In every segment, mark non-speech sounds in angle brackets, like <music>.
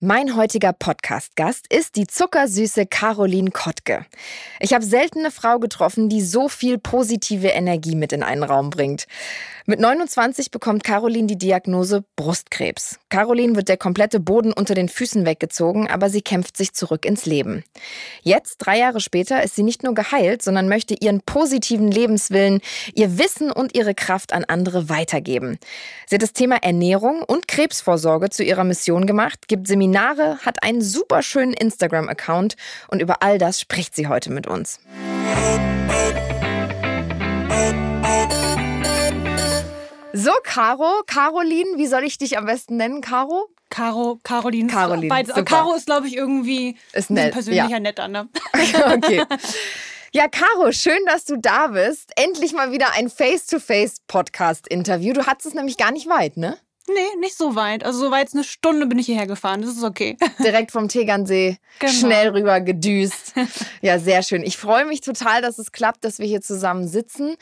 Mein heutiger Podcast-Gast ist die zuckersüße Caroline Kottke. Ich habe selten eine Frau getroffen, die so viel positive Energie mit in einen Raum bringt. Mit 29 bekommt Caroline die Diagnose Brustkrebs. Caroline wird der komplette Boden unter den Füßen weggezogen, aber sie kämpft sich zurück ins Leben. Jetzt, drei Jahre später, ist sie nicht nur geheilt, sondern möchte ihren positiven Lebenswillen, ihr Wissen und ihre Kraft an andere weitergeben. Sie hat das Thema Ernährung und Krebsvorsorge zu ihrer Mission gemacht, gibt Seminare, hat einen super schönen Instagram-Account und über all das spricht sie heute mit uns. So, Caro, Caroline, wie soll ich dich am besten nennen, Caro? Caro, Caroline. Caroline, Beides, super. Caro ist, glaube ich, irgendwie Ist ein nett, persönlicher ja. Netter, ne? <laughs> okay. Ja, Caro, schön, dass du da bist. Endlich mal wieder ein Face-to-Face-Podcast-Interview. Du hattest es nämlich gar nicht weit, ne? Nee, nicht so weit. Also so weit, eine Stunde bin ich hierher gefahren. Das ist okay. <laughs> Direkt vom Tegernsee Genau. schnell rüber gedüst. <laughs> Ja, sehr schön. Ich freue mich total, dass es klappt, dass wir hier zusammen sitzen.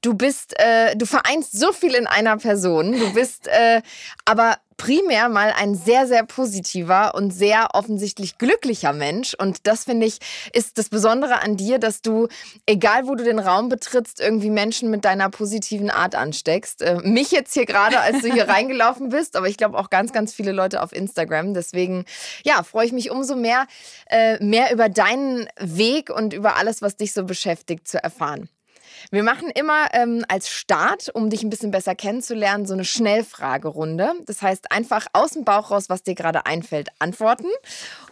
Du bist, äh, du vereinst so viel in einer Person. Du bist äh, aber primär mal ein sehr, sehr positiver und sehr offensichtlich glücklicher Mensch. Und das finde ich, ist das Besondere an dir, dass du, egal wo du den Raum betrittst, irgendwie Menschen mit deiner positiven Art ansteckst. Äh, mich jetzt hier gerade, als du hier <laughs> reingelaufen bist, aber ich glaube auch ganz, ganz viele Leute auf Instagram. Deswegen, ja, freue ich mich umso mehr, äh, mehr über deinen Weg und über alles, was dich so beschäftigt, zu erfahren. Wir machen immer ähm, als Start, um dich ein bisschen besser kennenzulernen, so eine Schnellfragerunde. Das heißt, einfach aus dem Bauch raus, was dir gerade einfällt, antworten.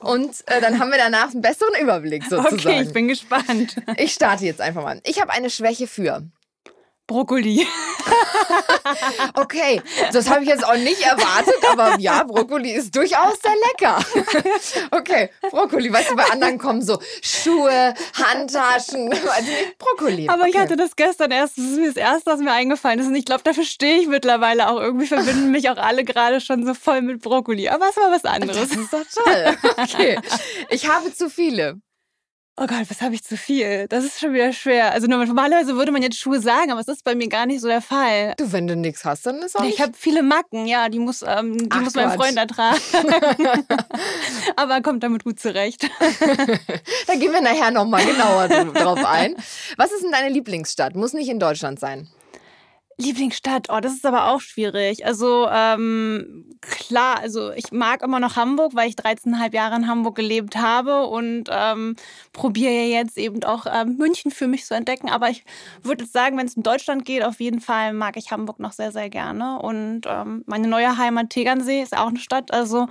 Und äh, dann haben wir danach einen besseren Überblick sozusagen. <laughs> Okay, ich bin gespannt. ich starte jetzt einfach mal. Ich habe eine Schwäche für. Brokkoli. <laughs> <laughs> Okay, das habe ich jetzt auch nicht erwartet, aber ja, Brokkoli ist durchaus sehr lecker. <laughs> Okay, Brokkoli, weißt du, bei anderen kommen so Schuhe, Handtaschen, also nicht Brokkoli. Aber ich okay. hatte das gestern erst. Das ist mir das Erste, was mir eingefallen ist. Und ich glaube, dafür stehe ich mittlerweile auch. Irgendwie verbinden mich auch alle gerade schon so voll mit Brokkoli. Aber es war was anderes. Das ist doch toll. Okay, ich habe zu viele. Oh Gott, was habe ich zu viel? Das ist schon wieder schwer. Also normalerweise würde man jetzt Schuhe sagen, aber es ist bei mir gar nicht so der Fall. Du, wenn du nichts hast, dann ist auch. Ich habe viele Macken, ja, die muss, ähm, die Ach muss mein. Freund ertragen. <laughs> Aber er kommt damit gut zurecht. <laughs> da gehen wir nachher nochmal genauer drauf ein. Was ist denn deine Lieblingsstadt? Muss nicht in Deutschland sein. Lieblingsstadt, oh, das ist aber auch schwierig. Also ähm, klar, also ich mag immer noch Hamburg, weil ich 13,5 Jahre in Hamburg gelebt habe und ähm, probiere ja jetzt eben auch ähm, München für mich zu entdecken. Aber ich würde sagen, wenn es um Deutschland geht, auf jeden Fall mag ich Hamburg noch sehr, sehr gerne. Und ähm, meine neue Heimat Tegernsee ist auch eine Stadt, also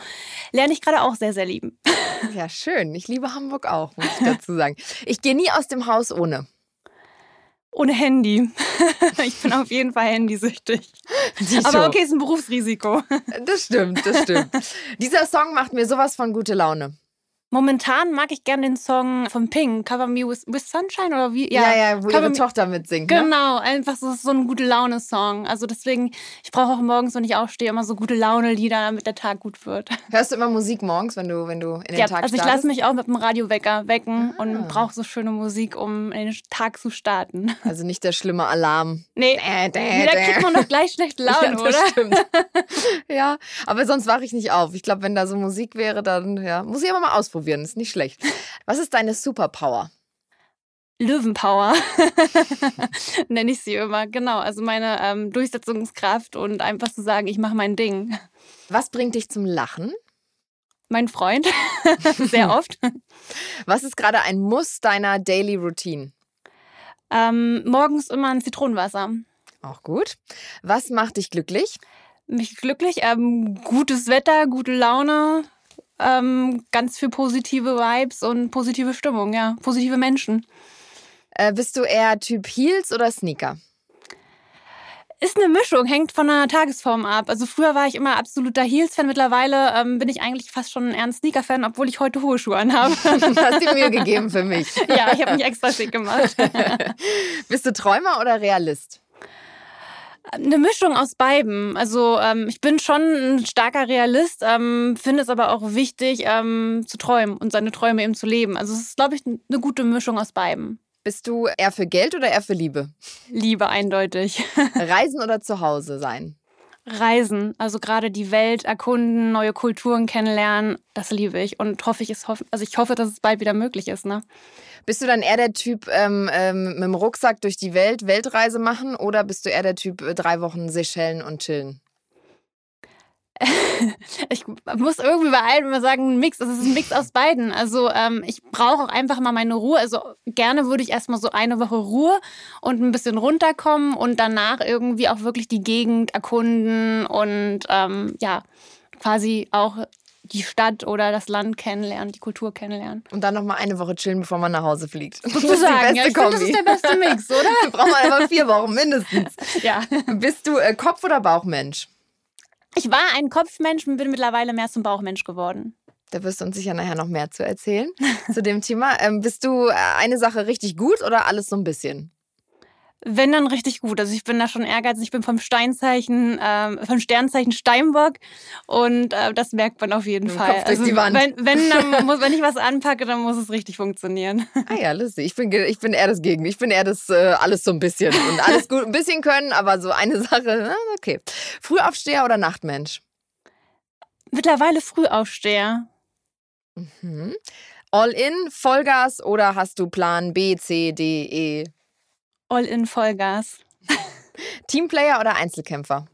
lerne ich gerade auch sehr, sehr lieben. <laughs> Ja, schön. Ich liebe Hamburg auch, muss ich dazu sagen. Ich gehe nie aus dem Haus ohne. Ohne Handy. <laughs> ich bin auf jeden Fall handysüchtig. Aber okay, ist ein Berufsrisiko. Das stimmt, das stimmt. <laughs> Dieser Song macht mir sowas von gute Laune. Momentan mag ich gerne den Song von Pink, Cover Me with, with Sunshine oder wie? Ja, ja, wo Cover ihre Tochter mitsingt. Ne? Genau, einfach so, so ein gute Laune-Song. Also deswegen, ich brauche auch morgens, wenn ich aufstehe, immer so gute Laune-Lieder, damit der Tag gut wird. <laughs> Hörst du immer Musik morgens, wenn du, wenn du in den Ja, Tag also ich startest? lasse mich auch mit dem Radiowecker wecken Ah. und brauche so schöne Musik, um in den Tag zu starten. <laughs> Also nicht der schlimme Alarm. Nee, Dä, dä, da kriegt man doch gleich schlechte <laughs> Laune, ja, das oder? stimmt. ja, aber sonst wache ich nicht auf. Ich glaube, wenn da so Musik wäre, dann ja, muss ich aber mal ausprobieren. Ist nicht schlecht. Was ist deine Superpower? Löwenpower <laughs> nenne ich sie immer. Genau, also meine ähm, Durchsetzungskraft und einfach zu sagen, ich mache mein Ding. Was bringt dich zum Lachen? Mein Freund, <laughs> sehr oft. Was ist gerade ein Muss deiner Daily Routine? Ähm, morgens immer ein Zitronenwasser. Auch gut. Was macht dich glücklich? Mich glücklich, ähm, gutes Wetter, gute Laune, ähm, ganz viel positive Vibes und positive Stimmung, ja, positive Menschen. Äh, bist du eher Typ Heels oder Sneaker? Ist eine Mischung, hängt von der Tagesform ab. Also früher war ich immer absoluter Heels-Fan, mittlerweile ähm, bin ich eigentlich fast schon eher ein Sneaker-Fan, obwohl ich heute hohe Schuhe anhabe. <laughs> Hast dir Mühe gegeben für mich. ja, ich habe mich extra schick gemacht. <laughs> Bist du Träumer oder Realist? Eine Mischung aus beiden. Also ähm, ich bin schon ein starker Realist, ähm, finde es aber auch wichtig, ähm, zu träumen und seine Träume eben zu leben. Also es ist, glaube ich, eine gute Mischung aus beiden. Bist du eher für Geld oder eher für Liebe? Liebe eindeutig. <laughs> Reisen oder zu Hause sein? Reisen, also gerade die Welt erkunden, neue Kulturen kennenlernen, das liebe ich und hoffe ich, es also ich hoffe, dass es bald wieder möglich ist. Ne? Bist du dann eher der Typ ähm, ähm, mit dem Rucksack durch die Welt, Weltreise machen oder bist du eher der Typ äh, drei Wochen Seychellen und chillen? <laughs> ich muss irgendwie bei allem immer sagen, ein Mix. Es ist ein Mix aus beiden. Also ähm, ich brauche auch einfach mal meine Ruhe. Also gerne würde ich erstmal so eine Woche Ruhe und ein bisschen runterkommen und danach irgendwie auch wirklich die Gegend erkunden und ähm, ja, quasi auch die Stadt oder das Land kennenlernen, die Kultur kennenlernen. Und dann nochmal eine Woche chillen, bevor man nach Hause fliegt. <laughs> Das ist sagen, ja, Kombi. das ist der beste Mix, oder? <laughs> da braucht man aber vier Wochen mindestens. ja. Bist du äh, Kopf- oder Bauchmensch? Ich war ein Kopfmensch und bin mittlerweile mehr zum Bauchmensch geworden. Da wirst du uns sicher nachher noch mehr zu erzählen zu dem Thema. Ähm, bist du äh, eine Sache richtig gut oder alles so ein bisschen? Wenn dann richtig gut. Also ich bin da schon ehrgeizig. Ich bin vom Steinzeichen, ähm, vom Sternzeichen Steinbock und äh, das merkt man auf jeden Im Fall. Kopf also die Wand. Wenn, wenn, <laughs> muss, wenn ich was anpacke, dann muss es richtig funktionieren. Ah ja, lustig. Ich bin, ich bin eher das Gegenteil. Ich bin eher das äh, alles so ein bisschen und alles gut ein bisschen können, aber so eine <laughs> Sache, okay. Frühaufsteher oder Nachtmensch? Mittlerweile Frühaufsteher. Mhm. All in, Vollgas oder hast du Plan B, C, D, E? All in Vollgas. Teamplayer oder Einzelkämpfer?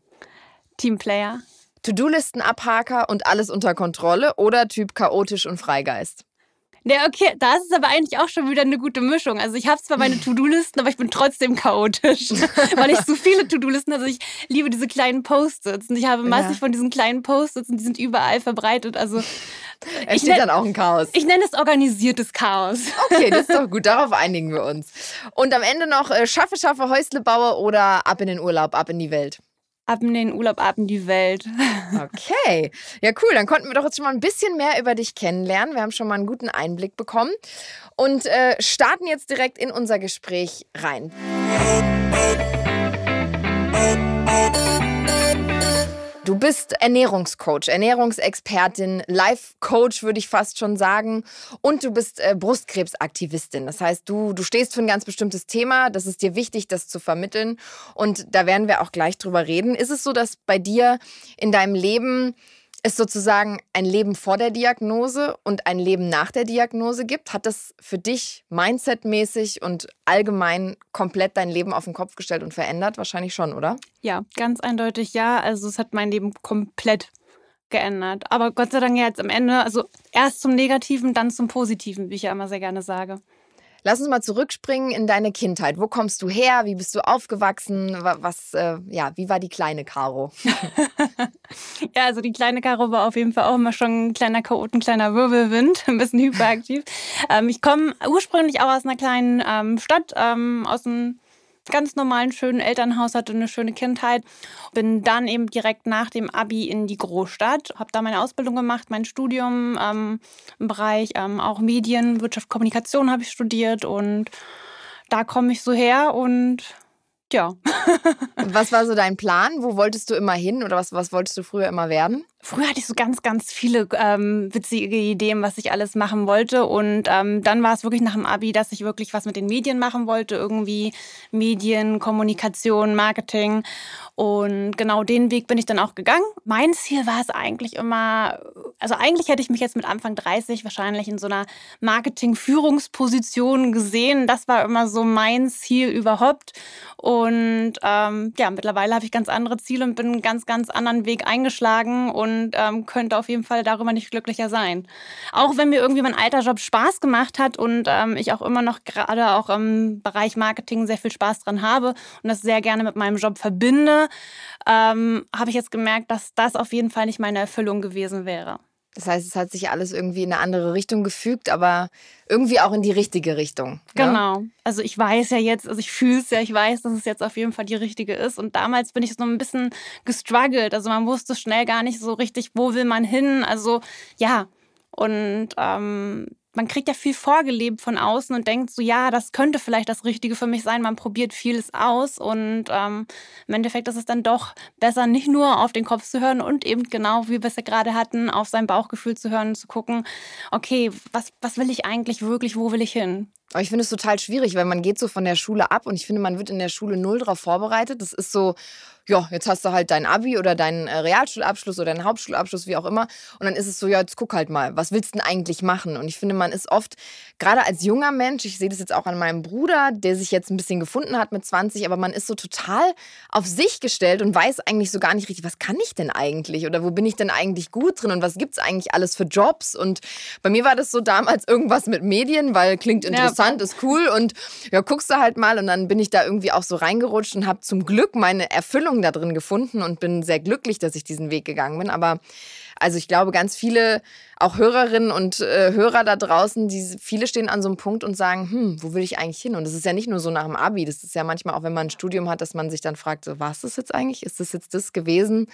Teamplayer. To-Do-Listen Abhaker und alles unter Kontrolle oder Typ chaotisch und Freigeist? Ja, okay, da ist es aber eigentlich auch schon wieder eine gute Mischung. Also ich habe zwar meine To-Do-Listen, aber ich bin trotzdem chaotisch, <laughs> weil ich so viele To-Do-Listen, also ich liebe diese kleinen Post-its und ich habe massig ja. von diesen kleinen Post-its und die sind überall verbreitet. Also Entsteht dann auch ein Chaos. Ich nenne es organisiertes Chaos. Okay, das ist doch gut. <laughs> Darauf einigen wir uns. Und am Ende noch äh, schaffe, schaffe, Häusle baue oder ab in den Urlaub, ab in die Welt ab in den Urlaub, ab in die Welt. <laughs> Okay, ja cool. Dann konnten wir doch jetzt schon mal ein bisschen mehr über dich kennenlernen. Wir haben schon mal einen guten Einblick bekommen und äh, starten jetzt direkt in unser Gespräch rein. Du bist Ernährungscoach, Ernährungsexpertin, Life-Coach würde ich fast schon sagen. Und du bist äh, Brustkrebsaktivistin. Das heißt, du, du stehst für ein ganz bestimmtes Thema. Das ist dir wichtig, das zu vermitteln. Und da werden wir auch gleich drüber reden. Ist es so, dass bei dir in deinem Leben es sozusagen ein Leben vor der Diagnose und ein Leben nach der Diagnose gibt? Hat das für dich mindsetmäßig und allgemein komplett dein Leben auf den Kopf gestellt und verändert? Wahrscheinlich schon, oder? Ja, ganz eindeutig ja. Also es hat mein Leben komplett geändert. Aber Gott sei Dank jetzt am Ende, also erst zum Negativen, dann zum Positiven, wie ich ja immer sehr gerne sage. Lass uns mal zurückspringen in deine Kindheit. Wo kommst du her? Wie bist du aufgewachsen? Was, äh, ja, wie war die kleine Caro? <laughs> ja, also die kleine Caro war auf jeden Fall auch immer schon ein kleiner Chaot, ein kleiner Wirbelwind, <laughs> ein bisschen hyperaktiv. ähm, ich komme ursprünglich auch aus einer kleinen ähm, Stadt, ähm, aus einem ganz normalen, schönen Elternhaus, hatte eine schöne Kindheit. Bin dann eben direkt nach dem Abi in die Großstadt, habe da meine Ausbildung gemacht, mein Studium ähm, im Bereich ähm, auch Medien, Wirtschaft, Kommunikation habe ich studiert und da komme ich so her und ja. <laughs> was war so dein Plan? Wo wolltest du immer hin oder was, was wolltest du früher immer werden? Früher hatte ich so ganz, ganz viele ähm, witzige Ideen, was ich alles machen wollte. Und ähm, dann war es wirklich nach dem Abi, dass ich wirklich was mit den Medien machen wollte. Irgendwie Medien, Kommunikation, Marketing. Und genau den Weg bin ich dann auch gegangen. Mein Ziel war es eigentlich immer, also eigentlich hätte ich mich jetzt mit Anfang 30 wahrscheinlich in so einer Marketing-Führungsposition gesehen. Das war immer so mein Ziel überhaupt. Und ähm, ja, mittlerweile habe ich ganz andere Ziele und bin einen ganz, ganz anderen Weg eingeschlagen. Und und ähm, könnte auf jeden Fall darüber nicht glücklicher sein. Auch wenn mir irgendwie mein alter Job Spaß gemacht hat und ähm, ich auch immer noch gerade auch im Bereich Marketing sehr viel Spaß dran habe und das sehr gerne mit meinem Job verbinde, ähm, habe ich jetzt gemerkt, dass das auf jeden Fall nicht meine Erfüllung gewesen wäre. Das heißt, es hat sich alles irgendwie in eine andere Richtung gefügt, aber irgendwie auch in die richtige Richtung. Ne? Genau. Also ich weiß ja jetzt, also ich fühle es ja, ich weiß, dass es jetzt auf jeden Fall die richtige ist. Und damals bin ich so ein bisschen gestruggelt. Also man wusste schnell gar nicht so richtig, wo will man hin. Also ja. Und ähm, man kriegt ja viel vorgelebt von außen und denkt so, ja, das könnte vielleicht das Richtige für mich sein. Man probiert vieles aus und ähm, im Endeffekt ist es dann doch besser, nicht nur auf den Kopf zu hören und eben genau, wie wir es ja gerade hatten, auf sein Bauchgefühl zu hören und zu gucken, okay, was, was will ich eigentlich wirklich, wo will ich hin? Aber ich finde es total schwierig, weil man geht so von der Schule ab und ich finde, man wird in der Schule null darauf vorbereitet. Das ist so, ja, jetzt hast du halt dein Abi oder deinen äh, Realschulabschluss oder deinen Hauptschulabschluss, wie auch immer. Und dann ist es so, ja, jetzt guck halt mal, was willst du denn eigentlich machen? Und ich finde, man ist oft, gerade als junger Mensch, ich sehe das jetzt auch an meinem Bruder, der sich jetzt ein bisschen gefunden hat mit 20, aber man ist so total auf sich gestellt und weiß eigentlich so gar nicht richtig, was kann ich denn eigentlich? Oder wo bin ich denn eigentlich gut drin? Und was gibt es eigentlich alles für Jobs? Und bei mir war das so damals <laughs> irgendwas mit Medien, weil klingt interessant, ja. ist cool. Und ja, guckst du halt mal. Und dann bin ich da irgendwie auch so reingerutscht und habe zum Glück meine Erfüllung Erfüllung da drin gefunden und bin sehr glücklich, dass ich diesen Weg gegangen bin. Aber also ich glaube, ganz viele, auch Hörerinnen und äh, Hörer da draußen, die viele stehen an so einem Punkt und sagen, hm, wo will ich eigentlich hin? Und das ist ja nicht nur so nach dem Abi, das ist ja manchmal auch, wenn man ein Studium hat, dass man sich dann fragt, so, was ist jetzt eigentlich? Ist das jetzt das gewesen?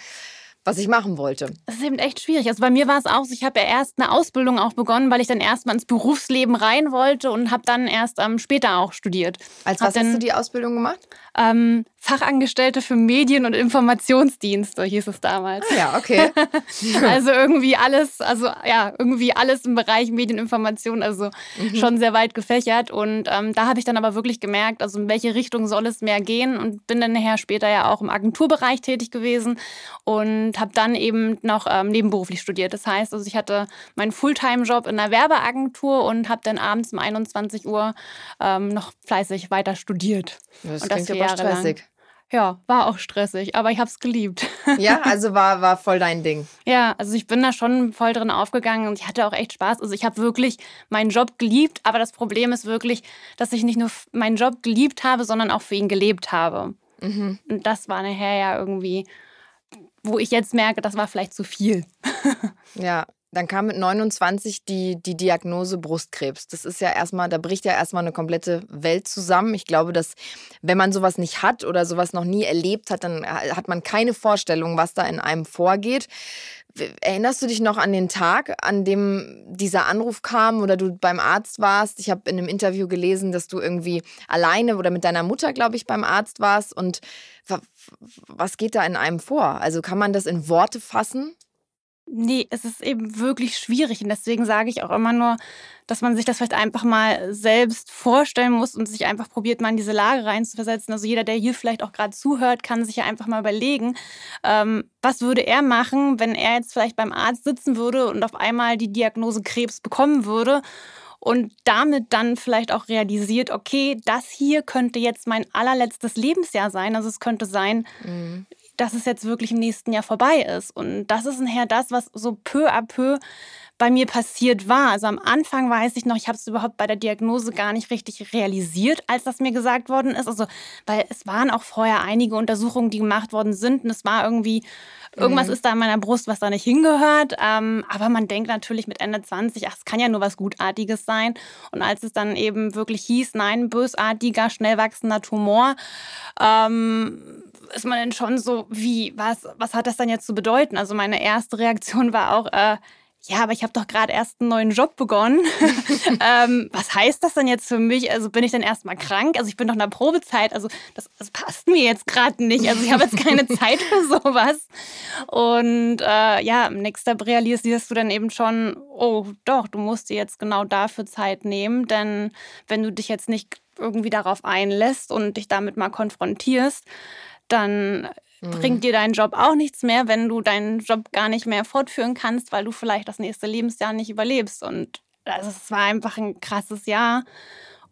Was ich machen wollte. Das ist eben echt schwierig. Also bei mir war es auch so, ich habe ja erst eine Ausbildung auch begonnen, weil ich dann erstmal ins Berufsleben rein wollte und habe dann erst ähm, später auch studiert. Als was dann, hast du die Ausbildung gemacht? Ähm, Fachangestellte für Medien- und Informationsdienst, so hieß es damals. Ja, okay. <laughs> also irgendwie alles, also ja, irgendwie alles im Bereich Medieninformation, also mhm. schon sehr weit gefächert. Und ähm, da habe ich dann aber wirklich gemerkt, also in welche Richtung soll es mehr gehen und bin dann nachher später ja auch im Agenturbereich tätig gewesen und und habe dann eben noch ähm, nebenberuflich studiert. Das heißt, also ich hatte meinen Fulltime-Job in einer Werbeagentur und habe dann abends um 21 Uhr ähm, noch fleißig weiter studiert. Das und das klingt aber stressig. Lang. Ja, war auch stressig, aber ich habe es geliebt. Ja, <laughs> also war, war voll dein Ding. Ja, also ich bin da schon voll drin aufgegangen und ich hatte auch echt Spaß. Also ich habe wirklich meinen Job geliebt, aber das Problem ist wirklich, dass ich nicht nur meinen Job geliebt habe, sondern auch für ihn gelebt habe. Mhm. Und das war nachher ja irgendwie wo ich jetzt merke, das war vielleicht zu viel. ja, dann kam mit 29 die, die Diagnose Brustkrebs. Das ist ja erstmal, da bricht ja erstmal eine komplette Welt zusammen. Ich glaube, dass wenn man sowas nicht hat oder sowas noch nie erlebt hat, dann hat man keine Vorstellung, was da in einem vorgeht. Erinnerst du dich noch an den Tag, an dem dieser Anruf kam oder du beim Arzt warst? Ich habe in einem Interview gelesen, dass du irgendwie alleine oder mit deiner Mutter, glaube ich, beim Arzt warst. Und was geht da in einem vor? Also kann man das in Worte fassen? Nee, es ist eben wirklich schwierig. Und deswegen sage ich auch immer nur, dass man sich das vielleicht einfach mal selbst vorstellen muss und sich einfach probiert, mal in diese Lage reinzuversetzen. Also jeder, der hier vielleicht auch gerade zuhört, kann sich ja einfach mal überlegen, ähm, was würde er machen, wenn er jetzt vielleicht beim Arzt sitzen würde und auf einmal die Diagnose Krebs bekommen würde und damit dann vielleicht auch realisiert, okay, das hier könnte jetzt mein allerletztes Lebensjahr sein. Also es könnte sein, mhm dass es jetzt wirklich im nächsten Jahr vorbei ist. Und das ist nachher das, was so peu à peu bei mir passiert war. Also am Anfang weiß ich noch, ich habe es überhaupt bei der Diagnose gar nicht richtig realisiert, als das mir gesagt worden ist. Also, weil es waren auch vorher einige Untersuchungen, die gemacht worden sind. Und es war irgendwie, irgendwas mhm. ist da in meiner Brust, was da nicht hingehört. Ähm, aber man denkt natürlich mit Ende 20, ach, es kann ja nur was Gutartiges sein. Und als es dann eben wirklich hieß, nein, bösartiger, schnell wachsender Tumor, ähm, ist man dann schon so, wie, was, was hat das dann jetzt zu bedeuten? Also meine erste Reaktion war auch, äh, ja, aber ich habe doch gerade erst einen neuen Job begonnen. <laughs> <laughs> ähm, was heißt das denn jetzt für mich? Also bin ich dann erstmal krank? Also ich bin doch in der Probezeit. Also das, das passt mir jetzt gerade nicht. Also ich habe jetzt keine <laughs> Zeit für sowas. Und äh, ja, im nächsten Step realisierst du dann eben schon, oh doch, du musst dir jetzt genau dafür Zeit nehmen. Denn wenn du dich jetzt nicht irgendwie darauf einlässt und dich damit mal konfrontierst, dann mhm. bringt dir dein Job auch nichts mehr, wenn du deinen Job gar nicht mehr fortführen kannst, weil du vielleicht das nächste Lebensjahr nicht überlebst. Und also, es war einfach ein krasses Jahr.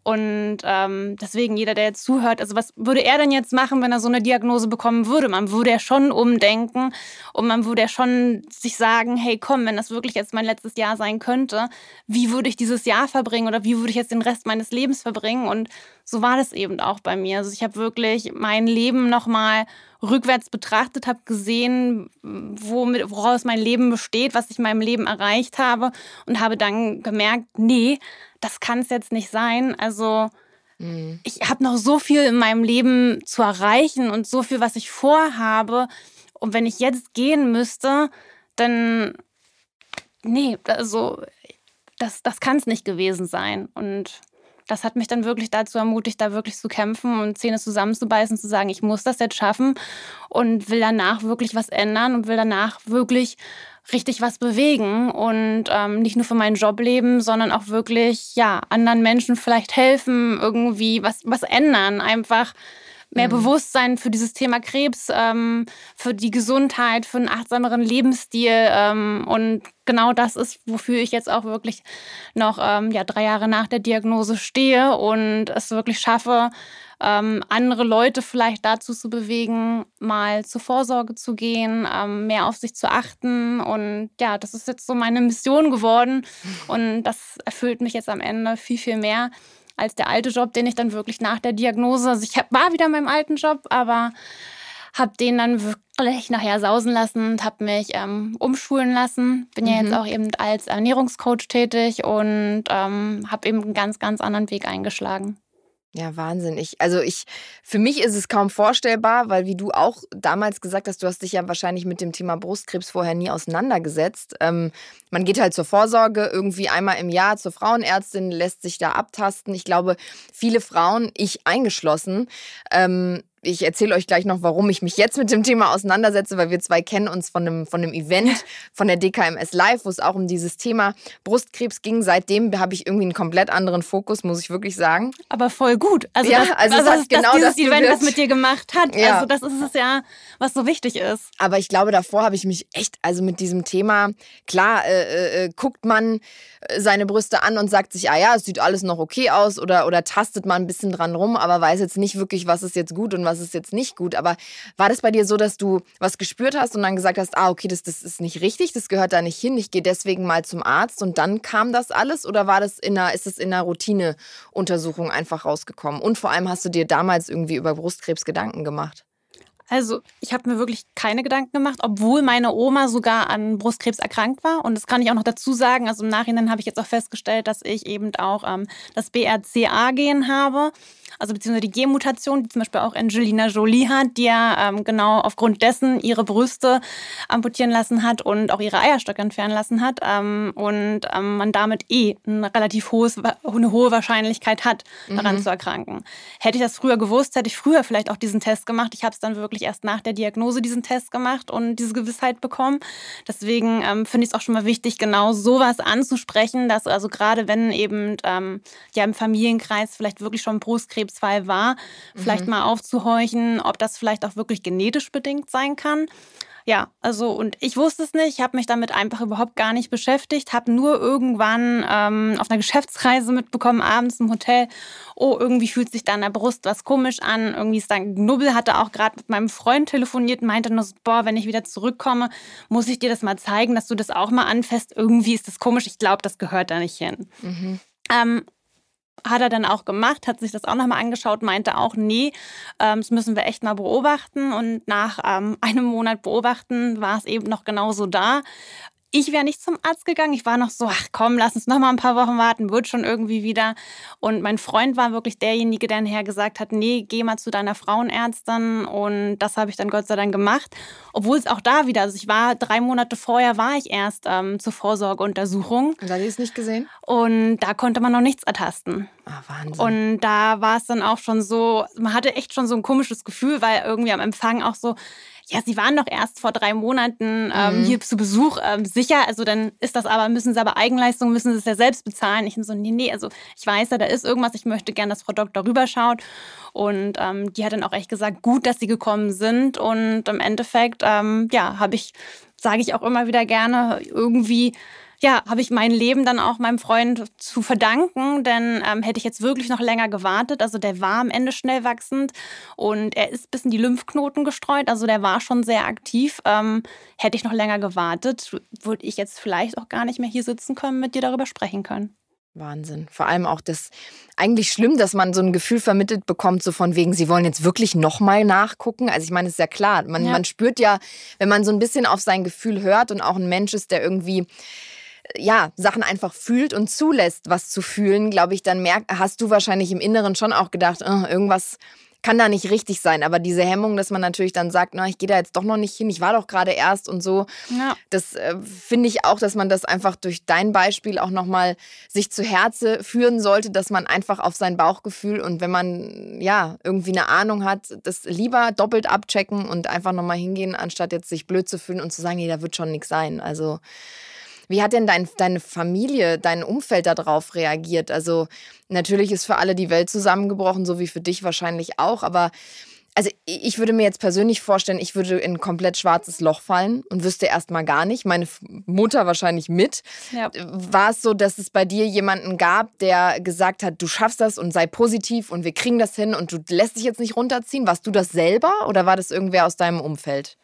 Und ähm, deswegen, jeder, der jetzt zuhört, also was würde er denn jetzt machen, wenn er so eine Diagnose bekommen würde? Man würde ja schon umdenken und man würde ja schon sich sagen, hey komm, wenn das wirklich jetzt mein letztes Jahr sein könnte, wie würde ich dieses Jahr verbringen oder wie würde ich jetzt den Rest meines Lebens verbringen? Und so war das eben auch bei mir. Also ich habe wirklich mein Leben nochmal rückwärts betrachtet, habe gesehen, womit, woraus mein Leben besteht, was ich in meinem Leben erreicht habe und habe dann gemerkt, nee, das kann es jetzt nicht sein. Also mhm. ich habe noch so viel in meinem Leben zu erreichen und so viel, was ich vorhabe. Und wenn ich jetzt gehen müsste, dann nee, also das, das kann es nicht gewesen sein. Und das hat mich dann wirklich dazu ermutigt, da wirklich zu kämpfen und Zähne zusammenzubeißen, zu sagen, ich muss das jetzt schaffen und will danach wirklich was ändern und will danach wirklich richtig was bewegen und ähm, nicht nur für meinen Job leben, sondern auch wirklich ja anderen Menschen vielleicht helfen, irgendwie was was ändern, einfach mehr mhm. Bewusstsein für dieses Thema Krebs, ähm, für die Gesundheit, für einen achtsameren Lebensstil. Ähm, und genau das ist, wofür ich jetzt auch wirklich noch ähm, ja, drei Jahre nach der Diagnose stehe und es wirklich schaffe, ähm, andere Leute vielleicht dazu zu bewegen, mal zur Vorsorge zu gehen, ähm, mehr auf sich zu achten. Und ja, das ist jetzt so meine Mission geworden. <laughs> Und das erfüllt mich jetzt am Ende viel, viel mehr als der alte Job, den ich dann wirklich nach der Diagnose, also ich war wieder in meinem alten Job, aber habe den dann wirklich nachher sausen lassen und habe mich ähm, umschulen lassen. Bin mhm. ja jetzt mhm. auch eben als Ernährungscoach tätig und ähm, habe eben einen ganz, ganz anderen Weg eingeschlagen. Ja, Wahnsinn. Ich, also ich, für mich ist es kaum vorstellbar, weil wie du auch damals gesagt hast, du hast dich ja wahrscheinlich mit dem Thema Brustkrebs vorher nie auseinandergesetzt. Ähm, man geht halt zur Vorsorge irgendwie einmal im Jahr zur Frauenärztin, lässt sich da abtasten. Ich glaube, viele Frauen, ich eingeschlossen, ähm, ich erzähle euch gleich noch, warum ich mich jetzt mit dem Thema auseinandersetze, weil wir zwei kennen uns von einem, von einem Event von der DKMS Live, wo es auch um dieses Thema Brustkrebs ging. Seitdem habe ich irgendwie einen komplett anderen Fokus, muss ich wirklich sagen. Aber voll gut. Also, ja, das, also, also das, genau dieses das Event das mit dir gemacht hat. Ja. Also das ist es ja, was so wichtig ist. Aber ich glaube, davor habe ich mich echt, also mit diesem Thema, klar, äh, äh, äh guckt man äh, seine Brüste an und sagt sich, ah ja, es sieht alles noch okay aus oder, oder tastet man ein bisschen dran rum, aber weiß jetzt nicht wirklich, was ist jetzt gut und was was ist jetzt nicht gut. Aber war das bei dir so, dass du was gespürt hast und dann gesagt hast, ah, okay, das, das ist nicht richtig, das gehört da nicht hin, ich gehe deswegen mal zum Arzt und dann kam das alles oder war das in einer, ist es in einer Routineuntersuchung einfach rausgekommen? Und vor allem hast du dir damals irgendwie über Brustkrebs Gedanken gemacht? Also ich habe mir wirklich keine Gedanken gemacht, obwohl meine Oma sogar an Brustkrebs erkrankt war. Und das kann ich auch noch dazu sagen. Also im Nachhinein habe ich jetzt auch festgestellt, dass ich eben auch ähm, das BRCA-Gen habe also beziehungsweise die Genmutation, die zum Beispiel auch Angelina Jolie hat, die ja ähm, genau aufgrund dessen ihre Brüste amputieren lassen hat und auch ihre Eierstöcke entfernen lassen hat ähm, und ähm, man damit eh eine relativ hohes, eine hohe Wahrscheinlichkeit hat, daran mhm. zu erkranken. Hätte ich das früher gewusst, hätte ich früher vielleicht auch diesen Test gemacht. Ich habe es dann wirklich erst nach der Diagnose diesen Test gemacht und diese Gewissheit bekommen. Deswegen ähm, finde ich es auch schon mal wichtig, genau sowas anzusprechen, dass also gerade wenn eben ähm, ja im Familienkreis vielleicht wirklich schon Brustkrebs Krebsfall war, vielleicht mhm. mal aufzuhorchen, ob das vielleicht auch wirklich genetisch bedingt sein kann. Ja, also und ich wusste es nicht, ich habe mich damit einfach überhaupt gar nicht beschäftigt, habe nur irgendwann ähm, auf einer Geschäftsreise mitbekommen, abends im Hotel, oh, irgendwie fühlt sich da an der Brust was komisch an, irgendwie ist da ein Knubbel, hatte auch gerade mit meinem Freund telefoniert, meinte nur so, boah, wenn ich wieder zurückkomme, muss ich dir das mal zeigen, dass du das auch mal anfasst, irgendwie ist das komisch, ich glaube, das gehört da nicht hin. Mhm. Ähm, hat er dann auch gemacht, hat sich das auch nochmal angeschaut, meinte auch, nee, ähm, das müssen wir echt mal beobachten. Und nach ähm, <laughs> einem Monat beobachten war es eben noch genauso da. Ich wäre nicht zum Arzt gegangen. Ich war noch so, ach komm, lass uns noch mal ein paar Wochen warten, wird schon irgendwie wieder. Und mein Freund war wirklich derjenige, der nachher gesagt hat, nee, geh mal zu deiner Frauenärztin. Und das habe ich dann Gott sei Dank gemacht. Obwohl es auch da wieder, also ich war drei Monate vorher, war ich erst ähm, zur Vorsorgeuntersuchung. Und da hat es nicht gesehen? Und da konnte man noch nichts ertasten. Ah, Wahnsinn. Und da war es dann auch schon so, man hatte echt schon so ein komisches Gefühl, weil irgendwie am Empfang auch so, ja, Sie waren doch erst vor drei Monaten ähm, mhm. hier zu Besuch. Ähm, sicher, also dann ist das aber, müssen Sie aber Eigenleistung, müssen Sie es ja selbst bezahlen. Ich so, nee, nee, also ich weiß ja, da ist irgendwas, ich möchte gerne, dass Frau Doktor rüberschaut. Und ähm, die hat dann auch echt gesagt, gut, dass Sie gekommen sind. Und im Endeffekt, ähm, ja, habe ich, sage ich auch immer wieder gerne, irgendwie ja, habe ich mein Leben dann auch meinem Freund zu verdanken, denn ähm, hätte ich jetzt wirklich noch länger gewartet, also der war am Ende schnell wachsend und er ist bis in die Lymphknoten gestreut, also der war schon sehr aktiv. Ähm, hätte ich noch länger gewartet, würde ich jetzt vielleicht auch gar nicht mehr hier sitzen können, mit dir darüber sprechen können. Wahnsinn. Vor allem auch das eigentlich schlimm, dass man so ein Gefühl vermittelt bekommt, so von wegen, sie wollen jetzt wirklich nochmal nachgucken. Also ich meine, es ist ja klar, man, ja. man spürt ja, wenn man so ein bisschen auf sein Gefühl hört und auch ein Mensch ist, der irgendwie ja, Sachen einfach fühlt und zulässt, was zu fühlen, glaube ich, dann merk, hast du wahrscheinlich im Inneren schon auch gedacht, oh, irgendwas kann da nicht richtig sein. Aber diese Hemmung, dass man natürlich dann sagt, na, ich gehe da jetzt doch noch nicht hin, ich war doch gerade erst und so, ja. das äh, finde ich auch, dass man das einfach durch dein Beispiel auch nochmal sich zu Herze führen sollte, dass man einfach auf sein Bauchgefühl und wenn man ja irgendwie eine Ahnung hat, das lieber doppelt abchecken und einfach nochmal hingehen, anstatt jetzt sich blöd zu fühlen und zu sagen, nee, da wird schon nichts sein. Also wie hat denn dein, deine Familie, dein Umfeld darauf reagiert? Also natürlich ist für alle die Welt zusammengebrochen, so wie für dich wahrscheinlich auch, aber also ich würde mir jetzt persönlich vorstellen, ich würde in ein komplett schwarzes Loch fallen und wüsste erstmal gar nicht. Meine Mutter wahrscheinlich mit. Ja. War es so, dass es bei dir jemanden gab, der gesagt hat, du schaffst das und sei positiv und wir kriegen das hin und du lässt dich jetzt nicht runterziehen? Warst du das selber oder war das irgendwer aus deinem Umfeld?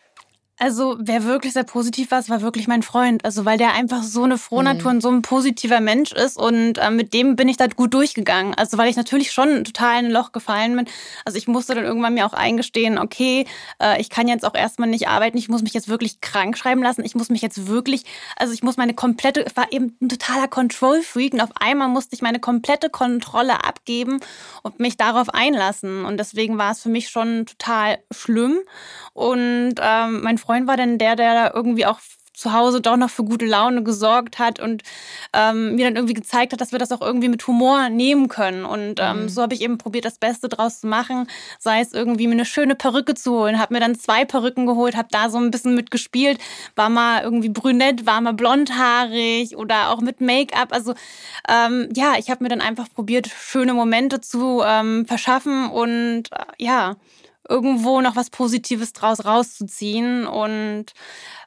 Also, wer wirklich sehr positiv war, war wirklich mein Freund. Also, weil der einfach so eine Frohnatur mhm. und so ein positiver Mensch ist. Und äh, mit dem bin ich da gut durchgegangen. Also, weil ich natürlich schon total in ein Loch gefallen bin. Also, ich musste dann irgendwann mir auch eingestehen, okay, äh, ich kann jetzt auch erstmal nicht arbeiten. Ich muss mich jetzt wirklich krank schreiben lassen. Ich muss mich jetzt wirklich, also ich muss meine komplette, ich war eben ein totaler Control-Freak. Und auf einmal musste ich meine komplette Kontrolle abgeben und mich darauf einlassen. Und deswegen war es für mich schon total schlimm. Und ähm, mein Freund war dann der, der da irgendwie auch zu Hause doch noch für gute Laune gesorgt hat und ähm, mir dann irgendwie gezeigt hat, dass wir das auch irgendwie mit Humor nehmen können. Und ähm, mhm. so habe ich eben probiert, das Beste draus zu machen, sei es irgendwie mir eine schöne Perücke zu holen. Habe mir dann zwei Perücken geholt, habe da so ein bisschen mitgespielt, war mal irgendwie brünett, war mal blondhaarig oder auch mit Make-up. Also ähm, ja, ich habe mir dann einfach probiert, schöne Momente zu ähm, verschaffen und äh, ja irgendwo noch was Positives draus rauszuziehen. Und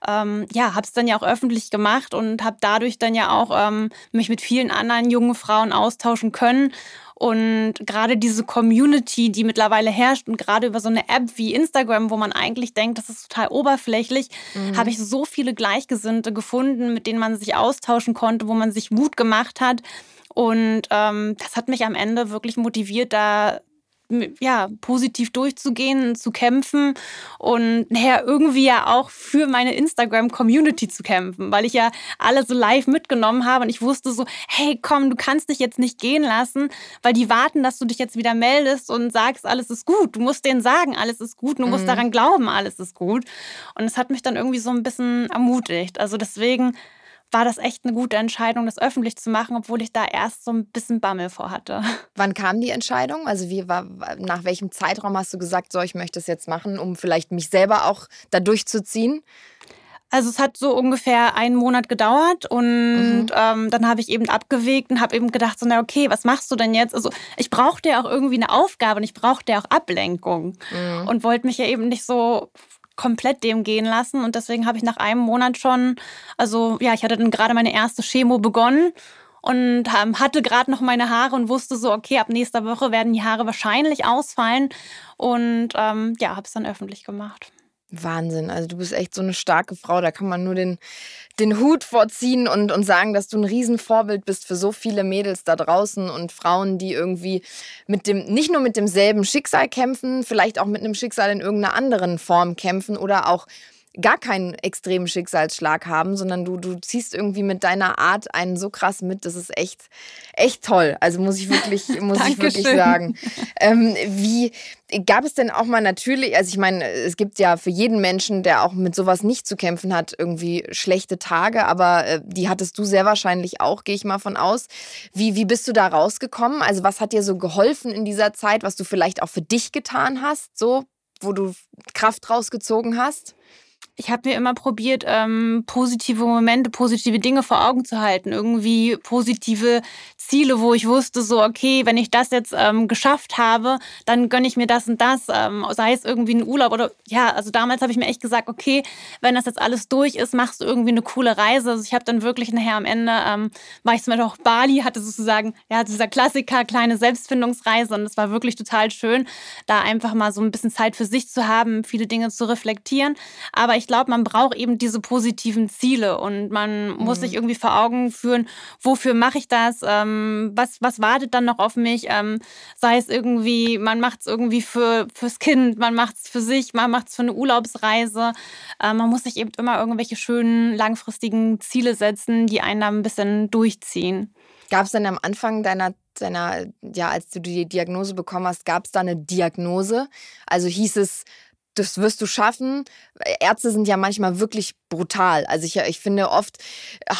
ähm, ja, habe es dann ja auch öffentlich gemacht und habe dadurch dann ja auch ähm, mich mit vielen anderen jungen Frauen austauschen können. Und gerade diese Community, die mittlerweile herrscht und gerade über so eine App wie Instagram, wo man eigentlich denkt, das ist total oberflächlich, mhm. habe ich so viele Gleichgesinnte gefunden, mit denen man sich austauschen konnte, wo man sich Mut gemacht hat. Und ähm, das hat mich am Ende wirklich motiviert, da ja, positiv durchzugehen, zu kämpfen und nachher irgendwie ja auch für meine Instagram-Community zu kämpfen, weil ich ja alle so live mitgenommen habe und ich wusste so, hey, komm, du kannst dich jetzt nicht gehen lassen, weil die warten, dass du dich jetzt wieder meldest und sagst, alles ist gut. Du musst denen sagen, alles ist gut, du mhm. musst daran glauben, alles ist gut. Und es hat mich dann irgendwie so ein bisschen ermutigt. Also deswegen war das echt eine gute Entscheidung, das öffentlich zu machen, obwohl ich da erst so ein bisschen Bammel vor hatte. <laughs> Wann kam die Entscheidung? Also wie war, nach welchem Zeitraum hast du gesagt, so ich möchte es jetzt machen, um vielleicht mich selber auch da durchzuziehen? Also es hat so ungefähr einen Monat gedauert und mhm. ähm, dann habe ich eben abgewegt und habe eben gedacht, so, na okay, was machst du denn jetzt? Also ich brauchte ja auch irgendwie eine Aufgabe und ich brauchte ja auch Ablenkung mhm. und wollte mich ja eben nicht so komplett dem gehen lassen. Und deswegen habe ich nach einem Monat schon, also ja, ich hatte dann gerade meine erste Chemo begonnen und hatte gerade noch meine Haare und wusste so, okay, ab nächster Woche werden die Haare wahrscheinlich ausfallen. Und ähm, ja, habe es dann öffentlich gemacht. Wahnsinn. Also du bist echt so eine starke Frau. Da kann man nur den, den Hut vorziehen und, und sagen, dass du ein Riesenvorbild bist für so viele Mädels da draußen und Frauen, die irgendwie mit dem, nicht nur mit demselben Schicksal kämpfen, vielleicht auch mit einem Schicksal in irgendeiner anderen Form kämpfen oder auch gar keinen extremen Schicksalsschlag haben, sondern du, du ziehst irgendwie mit deiner Art einen so krass mit, das ist echt, echt toll. Also muss ich wirklich, <laughs> muss ich wirklich sagen. Ähm, wie gab es denn auch mal natürlich, also ich meine, es gibt ja für jeden Menschen, der auch mit sowas nicht zu kämpfen hat, irgendwie schlechte Tage, aber äh, die hattest du sehr wahrscheinlich auch, gehe ich mal von aus. Wie, wie bist du da rausgekommen? Also was hat dir so geholfen in dieser Zeit, was du vielleicht auch für dich getan hast, so, wo du Kraft rausgezogen hast? Ich habe mir immer probiert, ähm, positive Momente, positive Dinge vor Augen zu halten. Irgendwie positive Ziele, wo ich wusste, so, okay, wenn ich das jetzt ähm, geschafft habe, dann gönne ich mir das und das. Ähm, sei es irgendwie ein Urlaub oder ja, also damals habe ich mir echt gesagt, okay, wenn das jetzt alles durch ist, machst du irgendwie eine coole Reise. Also ich habe dann wirklich nachher am Ende, ähm, war ich zum Beispiel auch Bali, hatte sozusagen, ja, dieser Klassiker, kleine Selbstfindungsreise und es war wirklich total schön, da einfach mal so ein bisschen Zeit für sich zu haben, viele Dinge zu reflektieren. Aber ich glaube, man braucht eben diese positiven Ziele und man muss mhm. sich irgendwie vor Augen führen, wofür mache ich das, ähm, was, was wartet dann noch auf mich, ähm, sei es irgendwie, man macht es irgendwie für, fürs Kind, man macht es für sich, man macht es für eine Urlaubsreise. Äh, man muss sich eben immer irgendwelche schönen langfristigen Ziele setzen, die einen da ein bisschen durchziehen. Gab es denn am Anfang deiner deiner, ja, als du die Diagnose bekommen hast, gab es da eine Diagnose? Also hieß es, das wirst du schaffen. Ärzte sind ja manchmal wirklich brutal. Also ich, ich finde, oft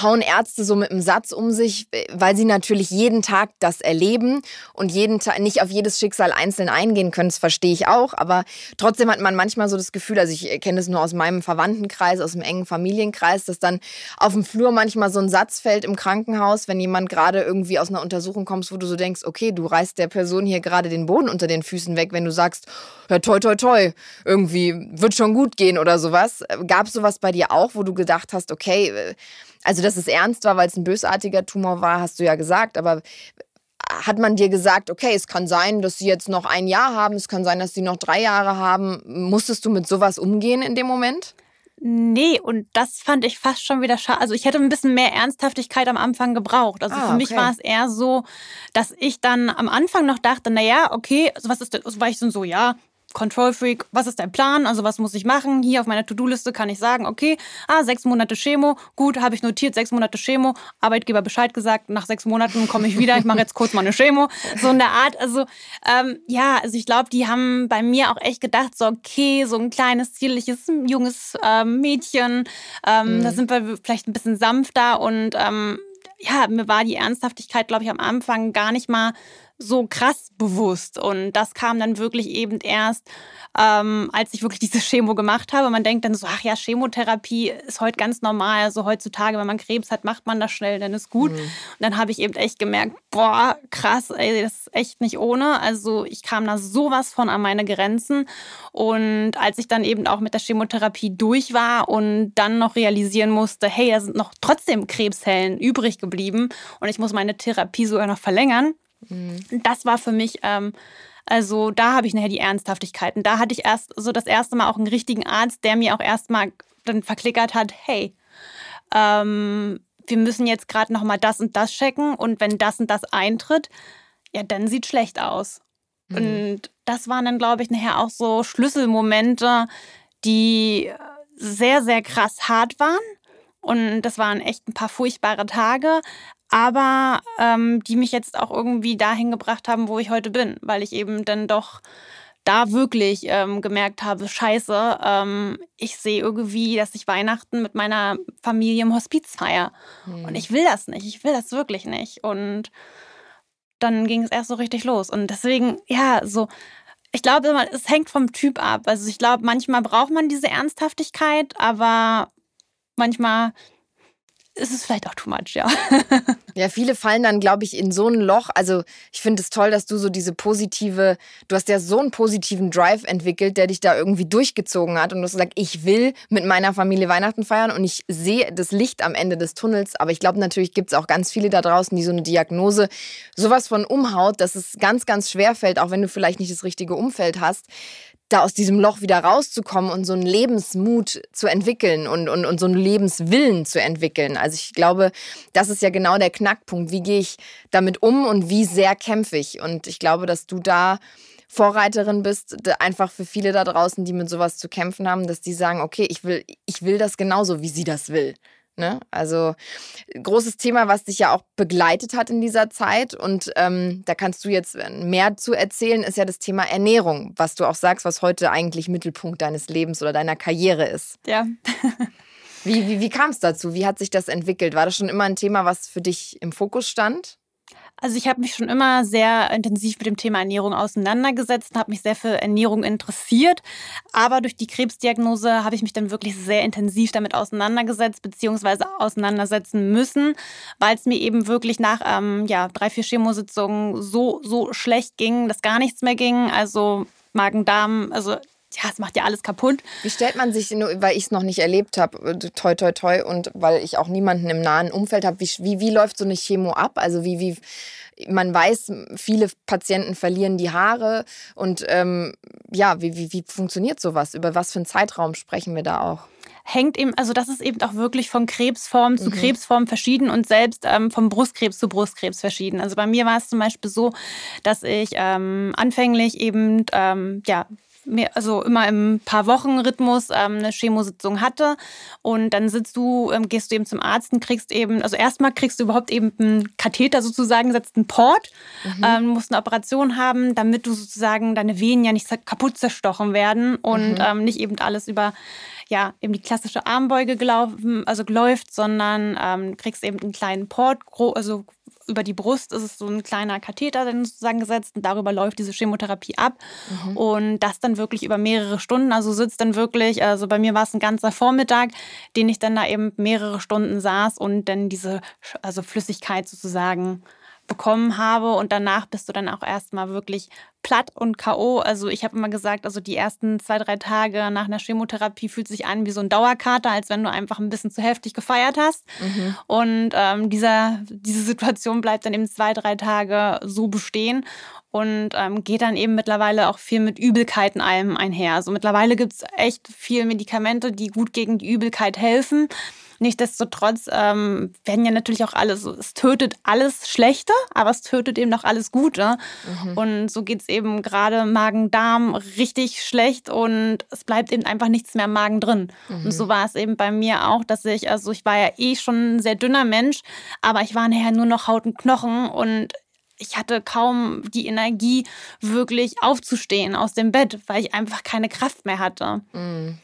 hauen Ärzte so mit einem Satz um sich, weil sie natürlich jeden Tag das erleben und jeden Tag nicht auf jedes Schicksal einzeln eingehen können. Das verstehe ich auch. Aber trotzdem hat man manchmal so das Gefühl, also ich kenne das nur aus meinem Verwandtenkreis, aus dem engen Familienkreis, dass dann auf dem Flur manchmal so ein Satz fällt im Krankenhaus, wenn jemand gerade irgendwie aus einer Untersuchung kommt, wo du so denkst, okay, du reißt der Person hier gerade den Boden unter den Füßen weg, wenn du sagst, ja, toi, toi, toi, irgendwie wird schon gut gehen oder sowas. Gab es sowas bei dir auch? Auch, wo du gedacht hast, okay, äh, also dass es ernst war, weil es ein bösartiger Tumor war, hast du ja gesagt, aber hat man dir gesagt, okay, es kann sein, dass sie jetzt noch ein Jahr haben, es kann sein, dass sie noch drei Jahre haben. Musstest du mit sowas umgehen in dem Moment? Nee, und das fand ich fast schon wieder schade. Also ich hätte ein bisschen mehr Ernsthaftigkeit am Anfang gebraucht. Also ah, für mich okay. war es eher so, dass ich dann am Anfang noch dachte, naja, okay, was ist das? War ich so, ja, Control Freak, was ist dein Plan? Also was muss ich machen? Hier auf meiner To-Do-Liste kann ich sagen, okay, ah, sechs Monate Chemo, gut, habe ich notiert, sechs Monate Chemo, Arbeitgeber Bescheid gesagt, nach sechs Monaten komme ich wieder, ich mache jetzt kurz mal eine Chemo. So in der Art. Also ähm, ja, also ich glaube, die haben bei mir auch echt gedacht, so okay, so ein kleines, zierliches, junges ähm, Mädchen, ähm, mhm. da sind wir vielleicht ein bisschen sanfter und ähm, ja, mir war die Ernsthaftigkeit, glaube ich, am Anfang gar nicht mal so krass bewusst. Und das kam dann wirklich eben erst, ähm, als ich wirklich <laughs> diese Chemo gemacht habe. Man denkt dann so, ach ja, Chemotherapie ist heute ganz normal. Also heutzutage, wenn man Krebs hat, macht man das schnell, dann ist gut. Mhm. Und dann habe ich eben echt gemerkt, boah, krass, ey, das ist echt nicht ohne. Also ich kam da sowas von an meine Grenzen. Und als ich dann eben auch mit der Chemotherapie durch war und dann noch realisieren musste, hey, da sind noch trotzdem Krebszellen übrig geblieben und ich muss meine Therapie sogar noch verlängern, Mhm. Das war für mich, ähm, also da habe ich nachher die Ernsthaftigkeit. Und da hatte ich erst so das erste Mal auch einen richtigen Arzt, der mir auch erstmal dann verklickert hat, hey, ähm, wir müssen jetzt gerade noch mal das und das checken und wenn das und das eintritt, ja, dann sieht schlecht aus. Mhm. Und das waren dann, glaube ich, nachher auch so Schlüsselmomente, die sehr, sehr krass hart waren. Und das waren echt ein paar furchtbare Tage aber ähm, die mich jetzt auch irgendwie dahin gebracht haben, wo ich heute bin, weil ich eben dann doch da wirklich ähm, gemerkt habe, scheiße, ähm, ich sehe irgendwie, dass ich Weihnachten mit meiner Familie im Hospiz feiere. Hm. Und ich will das nicht, ich will das wirklich nicht. Und dann ging es erst so richtig los. Und deswegen, ja, so, ich glaube, es hängt vom Typ ab. Also ich glaube, manchmal braucht man diese Ernsthaftigkeit, aber manchmal ist es vielleicht auch too much, ja. <laughs> ja, viele fallen dann, glaube ich, in so ein Loch. Also ich finde es toll, dass du so diese positive, du hast ja so einen positiven Drive entwickelt, der dich da irgendwie durchgezogen hat und du hast gesagt, ich will mit meiner Familie Weihnachten feiern und ich sehe das Licht am Ende des Tunnels. Aber ich glaube, natürlich gibt es auch ganz viele da draußen, die so eine Diagnose sowas von umhaut, dass es ganz, ganz schwer fällt, auch wenn du vielleicht nicht das richtige Umfeld hast da aus diesem Loch wieder rauszukommen und so einen Lebensmut zu entwickeln und, und, und so einen Lebenswillen zu entwickeln. Also ich glaube, das ist ja genau der Knackpunkt. Wie gehe ich damit um und wie sehr kämpfe ich? Und ich glaube, dass du da Vorreiterin bist, einfach für viele da draußen, die mit sowas zu kämpfen haben, dass die sagen, okay, ich will, ich will das genauso, wie sie das will. Ne? Also großes Thema, was dich ja auch begleitet hat in dieser Zeit. Und ähm, da kannst du jetzt mehr zu erzählen, ist ja das Thema Ernährung, was du auch sagst, was heute eigentlich Mittelpunkt deines Lebens oder deiner Karriere ist. Ja. wie wie, wie kam es dazu? Wie hat sich das entwickelt? War das schon immer ein Thema, was für dich im Fokus stand? Also ich habe mich schon immer sehr intensiv mit dem Thema Ernährung auseinandergesetzt habe mich sehr für Ernährung interessiert. Aber durch die Krebsdiagnose habe ich mich dann wirklich sehr intensiv damit auseinandergesetzt bzw. auseinandersetzen müssen, weil es mir eben wirklich nach ähm, ja, drei, vier Chemositzungen so, so schlecht ging, dass gar nichts mehr ging. Also Magen-Darm, also ja, es macht ja alles kaputt. Wie stellt man sich, nur weil ich es noch nicht erlebt habe, äh, toi, toi, toi, und weil ich auch niemanden im nahen Umfeld habe, wie, wie, wie läuft so eine Chemo ab? Also wie, wie, man weiß, viele Patienten verlieren die Haare und ähm, ja, wie, wie, wie funktioniert sowas? Über was für einen Zeitraum sprechen wir da auch? hängt eben, also das ist eben auch wirklich von Krebsform zu mhm. Krebsform verschieden und selbst ähm, vom Brustkrebs zu Brustkrebs verschieden. Also bei mir war es zum Beispiel so, dass ich ähm, anfänglich eben ähm, ja mehr, also immer im paar Wochen Rhythmus ähm, eine Chemositzung hatte und dann sitzt du, ähm, gehst du eben zum Arzt und kriegst eben, also erstmal kriegst du überhaupt eben einen Katheter sozusagen, setzt einen Port, mhm. ähm, musst eine Operation haben, damit du sozusagen deine Venen ja nicht kaputt zerstochen werden und mhm. ähm, nicht eben alles über ja, eben die klassische Armbeuge gelaufen, also läuft, sondern ähm, kriegst eben einen kleinen Port, also über die Brust ist es so ein kleiner Katheter dann sozusagen gesetzt und darüber läuft diese Chemotherapie ab. Mhm. Und das dann wirklich über mehrere Stunden. Also sitzt dann wirklich, also bei mir war es ein ganzer Vormittag, den ich dann da eben mehrere Stunden saß und dann diese also Flüssigkeit sozusagen bekommen habe und danach bist du dann auch erstmal wirklich platt und K.O. Also ich habe immer gesagt, also die ersten zwei, drei Tage nach einer Chemotherapie fühlt sich an wie so ein Dauerkater, als wenn du einfach ein bisschen zu heftig gefeiert hast. Mhm. Und ähm, dieser, diese Situation bleibt dann eben zwei, drei Tage so bestehen und ähm, geht dann eben mittlerweile auch viel mit Übelkeiten allem einher. Also mittlerweile gibt es echt viele Medikamente, die gut gegen die Übelkeit helfen. Nichtsdestotrotz ähm, werden ja natürlich auch alles, es tötet alles Schlechte, aber es tötet eben auch alles Gute. Mhm. Und so geht es eben gerade Magen-Darm richtig schlecht und es bleibt eben einfach nichts mehr im Magen drin. Mhm. Und so war es eben bei mir auch, dass ich, also ich war ja eh schon ein sehr dünner Mensch, aber ich war nachher nur noch Haut und Knochen und ich hatte kaum die Energie, wirklich aufzustehen aus dem Bett, weil ich einfach keine Kraft mehr hatte. Mhm.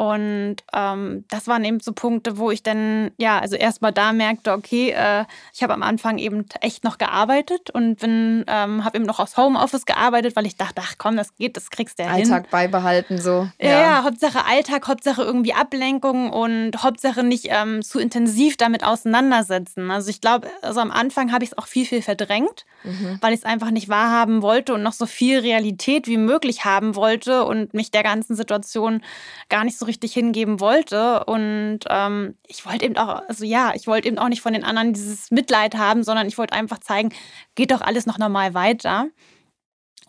Und ähm, das waren eben so Punkte, wo ich dann, ja, also erstmal da merkte, okay, äh, ich habe am Anfang eben echt noch gearbeitet und bin, ähm, habe eben noch aus Homeoffice gearbeitet, weil ich dachte, ach komm, das geht, das kriegst du ja Alltag hin. Alltag beibehalten so. Ja. ja, ja, Hauptsache Alltag, Hauptsache irgendwie Ablenkung und Hauptsache nicht ähm, zu intensiv damit auseinandersetzen. Also ich glaube, also am Anfang habe ich es auch viel, viel verdrängt, mhm. weil ich es einfach nicht wahrhaben wollte und noch so viel Realität wie möglich haben wollte und mich der ganzen Situation gar nicht so richtig hingeben wollte. Und ähm, ich wollte eben auch, also ja, ich wollte eben auch nicht von den anderen dieses Mitleid haben, sondern ich wollte einfach zeigen, geht doch alles noch normal weiter.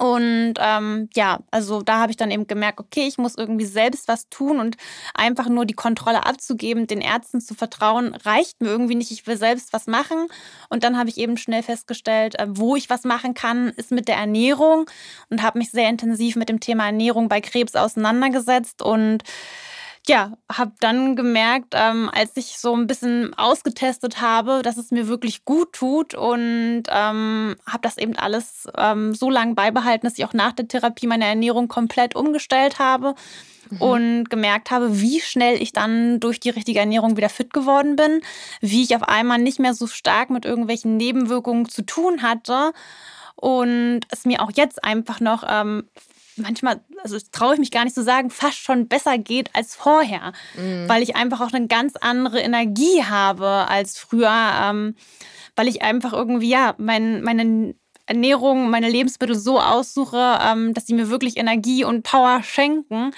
Und ähm, ja, also da habe ich dann eben gemerkt, okay, ich muss irgendwie selbst was tun und einfach nur die Kontrolle abzugeben, den Ärzten zu vertrauen, reicht mir irgendwie nicht. Ich will selbst was machen. Und dann habe ich eben schnell festgestellt, äh, wo ich was machen kann, ist mit der Ernährung und habe mich sehr intensiv mit dem Thema Ernährung bei Krebs auseinandergesetzt und ja, habe dann gemerkt, ähm, als ich so ein bisschen ausgetestet habe, dass es mir wirklich gut tut und ähm, habe das eben alles ähm, so lange beibehalten, dass ich auch nach der Therapie meine Ernährung komplett umgestellt habe mhm. und gemerkt habe, wie schnell ich dann durch die richtige Ernährung wieder fit geworden bin, wie ich auf einmal nicht mehr so stark mit irgendwelchen Nebenwirkungen zu tun hatte und es mir auch jetzt einfach noch ähm, manchmal, also traue ich mich gar nicht zu sagen, fast schon besser geht als vorher, mhm. weil ich einfach auch eine ganz andere Energie habe als früher, ähm, weil ich einfach irgendwie, ja, mein, meine Ernährung, meine Lebensmittel so aussuche, ähm, dass sie mir wirklich Energie und Power schenken.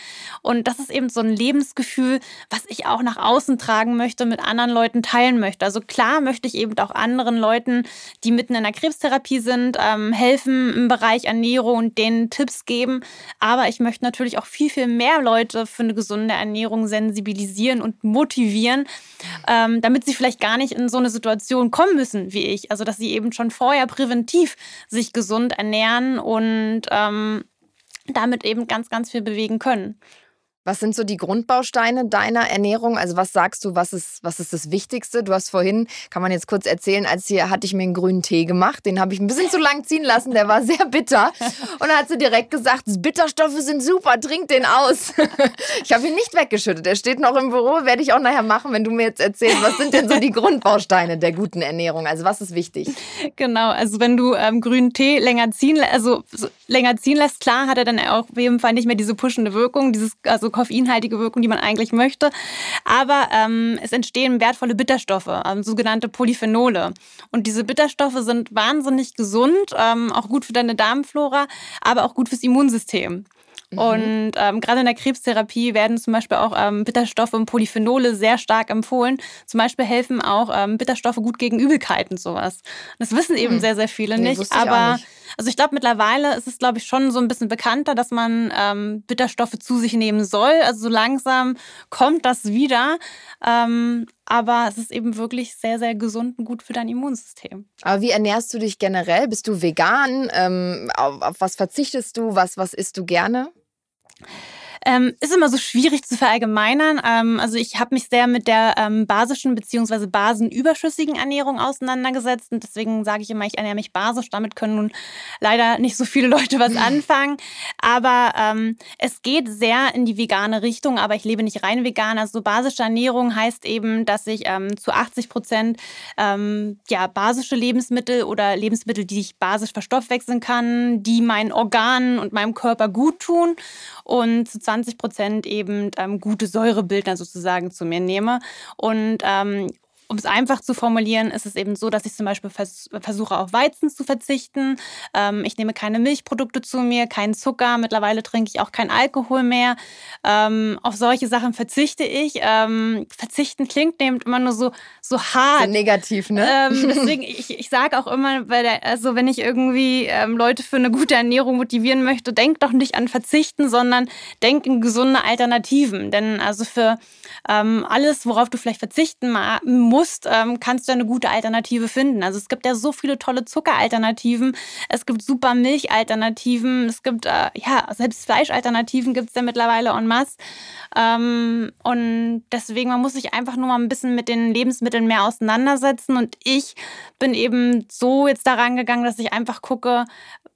Und das ist eben so ein Lebensgefühl, was ich auch nach außen tragen möchte, mit anderen Leuten teilen möchte. Also klar möchte ich eben auch anderen Leuten, die mitten in der Krebstherapie sind, ähm, helfen im Bereich Ernährung und denen Tipps geben. Aber ich möchte natürlich auch viel, viel mehr Leute für eine gesunde Ernährung sensibilisieren und motivieren, ähm, damit sie vielleicht gar nicht in so eine Situation kommen müssen wie ich. Also dass sie eben schon vorher präventiv sich gesund ernähren und ähm, damit eben ganz, ganz viel bewegen können. Was sind so die Grundbausteine deiner Ernährung? Also was sagst du, was ist, was ist das Wichtigste? Du hast vorhin, kann man jetzt kurz erzählen, als hier hatte ich mir einen grünen Tee gemacht. Den habe ich ein bisschen zu lang ziehen lassen, der war sehr bitter. Und dann hat sie direkt gesagt, Bitterstoffe sind super, trink den aus. Ich habe ihn nicht weggeschüttet. Er steht noch im Büro, werde ich auch nachher machen, wenn du mir jetzt erzählst, was sind denn so die Grundbausteine der guten Ernährung? Also was ist wichtig? Genau, also wenn du ähm, grünen Tee länger ziehen, also länger ziehen lässt, klar hat er dann auch auf jeden Fall nicht mehr diese pushende Wirkung, dieses, also koffeinhaltige Wirkung, die man eigentlich möchte. Aber ähm, es entstehen wertvolle Bitterstoffe, ähm, sogenannte Polyphenole. Und diese Bitterstoffe sind wahnsinnig gesund, ähm, auch gut für deine Darmflora, aber auch gut fürs Immunsystem. Mhm. Und ähm, gerade in der Krebstherapie werden zum Beispiel auch ähm, Bitterstoffe und Polyphenole sehr stark empfohlen. Zum Beispiel helfen auch ähm, Bitterstoffe gut gegen Übelkeit und sowas. Das wissen eben mhm. sehr, sehr viele nee, nicht. Aber nicht. Also ich glaube, mittlerweile ist es, glaube ich, schon so ein bisschen bekannter, dass man ähm, Bitterstoffe zu sich nehmen soll. Also so langsam kommt das wieder. Ähm, aber es ist eben wirklich sehr, sehr gesund und gut für dein Immunsystem. Aber wie ernährst du dich generell? Bist du vegan? Ähm, auf, auf was verzichtest du? Was, was isst du gerne? Ähm, ist immer so schwierig zu verallgemeinern. Ähm, also ich habe mich sehr mit der ähm, basischen bzw. basenüberschüssigen Ernährung auseinandergesetzt und deswegen sage ich immer, ich ernähre mich basisch. Damit können nun leider nicht so viele Leute was <laughs> anfangen. Aber ähm, es geht sehr in die vegane Richtung, aber ich lebe nicht rein vegan. Also basische Ernährung heißt eben, dass ich ähm, zu 80 Prozent ähm, ja, basische Lebensmittel oder Lebensmittel, die ich basisch verstoffwechseln kann, die meinen Organen und meinem Körper gut tun und zu 20 Prozent eben ähm, gute Säurebildner sozusagen zu mir nehme. Und ähm, um es einfach zu formulieren, ist es eben so, dass ich zum Beispiel vers versuche, auf Weizen zu verzichten. Ähm, ich nehme keine Milchprodukte zu mir, keinen Zucker. Mittlerweile trinke ich auch keinen Alkohol mehr. Ähm, auf solche Sachen verzichte ich. Ähm, verzichten klingt eben immer nur so, so hart. So negativ, ne? Ähm, <laughs> deswegen, ich, ich sage auch immer, weil der, also wenn ich irgendwie ähm, Leute für eine gute Ernährung motivieren möchte, denk doch nicht an Verzichten, sondern denk in gesunde Alternativen. Denn also für ähm, alles, worauf du vielleicht verzichten musst, musst, ähm, kannst du eine gute Alternative finden. Also es gibt ja so viele tolle Zuckeralternativen, es gibt super Milchalternativen, es gibt äh, ja selbst Fleischalternativen gibt es ja mittlerweile en masse. Ähm, und deswegen man muss sich einfach nur mal ein bisschen mit den Lebensmitteln mehr auseinandersetzen. Und ich bin eben so jetzt daran gegangen, dass ich einfach gucke,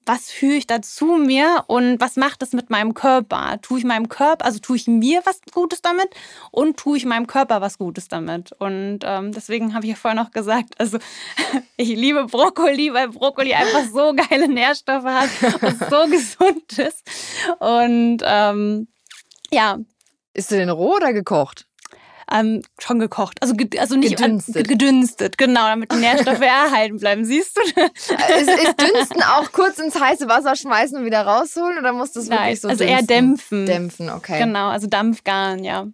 was fühle ich da zu mir und was macht es mit meinem Körper? Tue ich meinem Körper, also tue ich mir was Gutes damit und tue ich meinem Körper was Gutes damit? Und ähm, deswegen habe ich ja vorher noch gesagt, also <laughs> ich liebe Brokkoli, weil Brokkoli einfach so <laughs> geile Nährstoffe hat und so <laughs> gesund ist. Und ähm, ja. Ist du denn roh oder gekocht? Ähm, schon gekocht. Also, also nicht gedünstet. gedünstet, genau, damit die Nährstoffe <laughs> erhalten bleiben. Siehst du? ist, ist Dünsten auch kurz ins heiße Wasser schmeißen und wieder rausholen oder muss das wirklich Nein, so Also dünsten? eher dämpfen. Dämpfen, okay. Genau, also Dampfgaren, ja.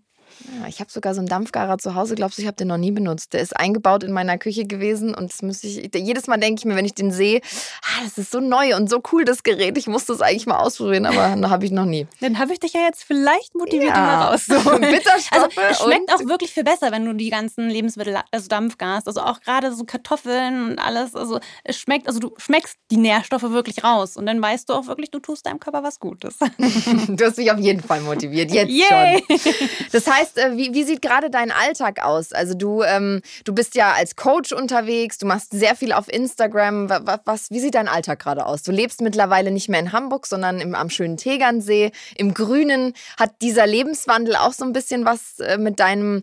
Ja, ich habe sogar so einen Dampfgarer zu Hause. Glaubst du, ich habe den noch nie benutzt? Der ist eingebaut in meiner Küche gewesen und das müsste ich. Jedes Mal denke ich mir, wenn ich den sehe, ah, das ist so neu und so cool, das Gerät. Ich muss das eigentlich mal ausprobieren, aber <laughs> habe ich noch nie. Dann habe ich dich ja jetzt vielleicht motiviert, ja. mal rauszuholen. <laughs> Bitterstoffe also es schmeckt auch wirklich viel besser, wenn du die ganzen Lebensmittel, also Dampfgas, also auch gerade so Kartoffeln und alles. Also es schmeckt, also du schmeckst die Nährstoffe wirklich raus und dann weißt du auch wirklich, du tust deinem Körper was Gutes. <laughs> du hast mich auf jeden Fall motiviert, jetzt Yay. schon. Das heißt, äh, wie, wie sieht gerade dein Alltag aus? Also du, ähm, du bist ja als Coach unterwegs, du machst sehr viel auf Instagram. Was, was, wie sieht dein Alltag gerade aus? Du lebst mittlerweile nicht mehr in Hamburg, sondern im, am schönen Tegernsee, im Grünen. Hat dieser Lebenswandel auch so ein bisschen was äh, mit deinem,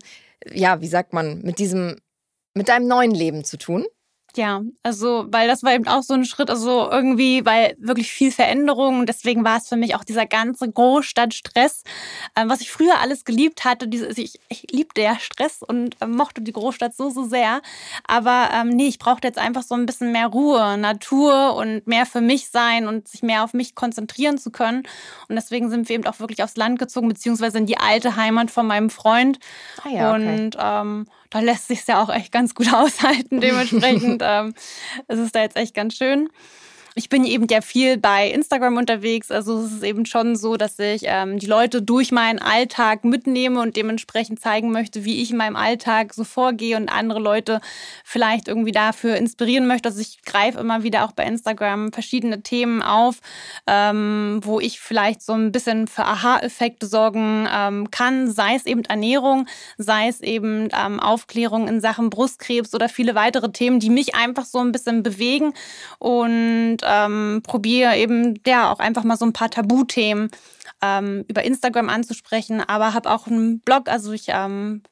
ja, wie sagt man, mit diesem, mit deinem neuen Leben zu tun? Ja, also, weil das war eben auch so ein Schritt, also irgendwie, weil wirklich viel Veränderung und deswegen war es für mich auch dieser ganze Großstadtstress, ähm, was ich früher alles geliebt hatte. Diese, also ich, ich liebte ja Stress und äh, mochte die Großstadt so, so sehr. Aber ähm, nee, ich brauchte jetzt einfach so ein bisschen mehr Ruhe, Natur und mehr für mich sein und sich mehr auf mich konzentrieren zu können. Und deswegen sind wir eben auch wirklich aufs Land gezogen, beziehungsweise in die alte Heimat von meinem Freund. Ah ja, okay. Und ähm, da lässt sich ja auch echt ganz gut <laughs> aushalten. Dementsprechend <laughs> ähm, ist es da jetzt echt ganz schön ich bin eben ja viel bei Instagram unterwegs. Also es ist eben schon so, dass ich ähm, die Leute durch meinen Alltag mitnehme und dementsprechend zeigen möchte, wie ich in meinem Alltag so vorgehe und andere Leute vielleicht irgendwie dafür inspirieren möchte. Also ich greife immer wieder auch bei Instagram verschiedene Themen auf, ähm, wo ich vielleicht so ein bisschen für Aha-Effekte sorgen ähm, kann, sei es eben Ernährung, sei es eben ähm, Aufklärung in Sachen Brustkrebs oder viele weitere Themen, die mich einfach so ein bisschen bewegen und ähm, probiere eben ja auch einfach mal so ein paar Tabuthemen ähm, über Instagram anzusprechen, aber habe auch einen Blog, also ich ähm,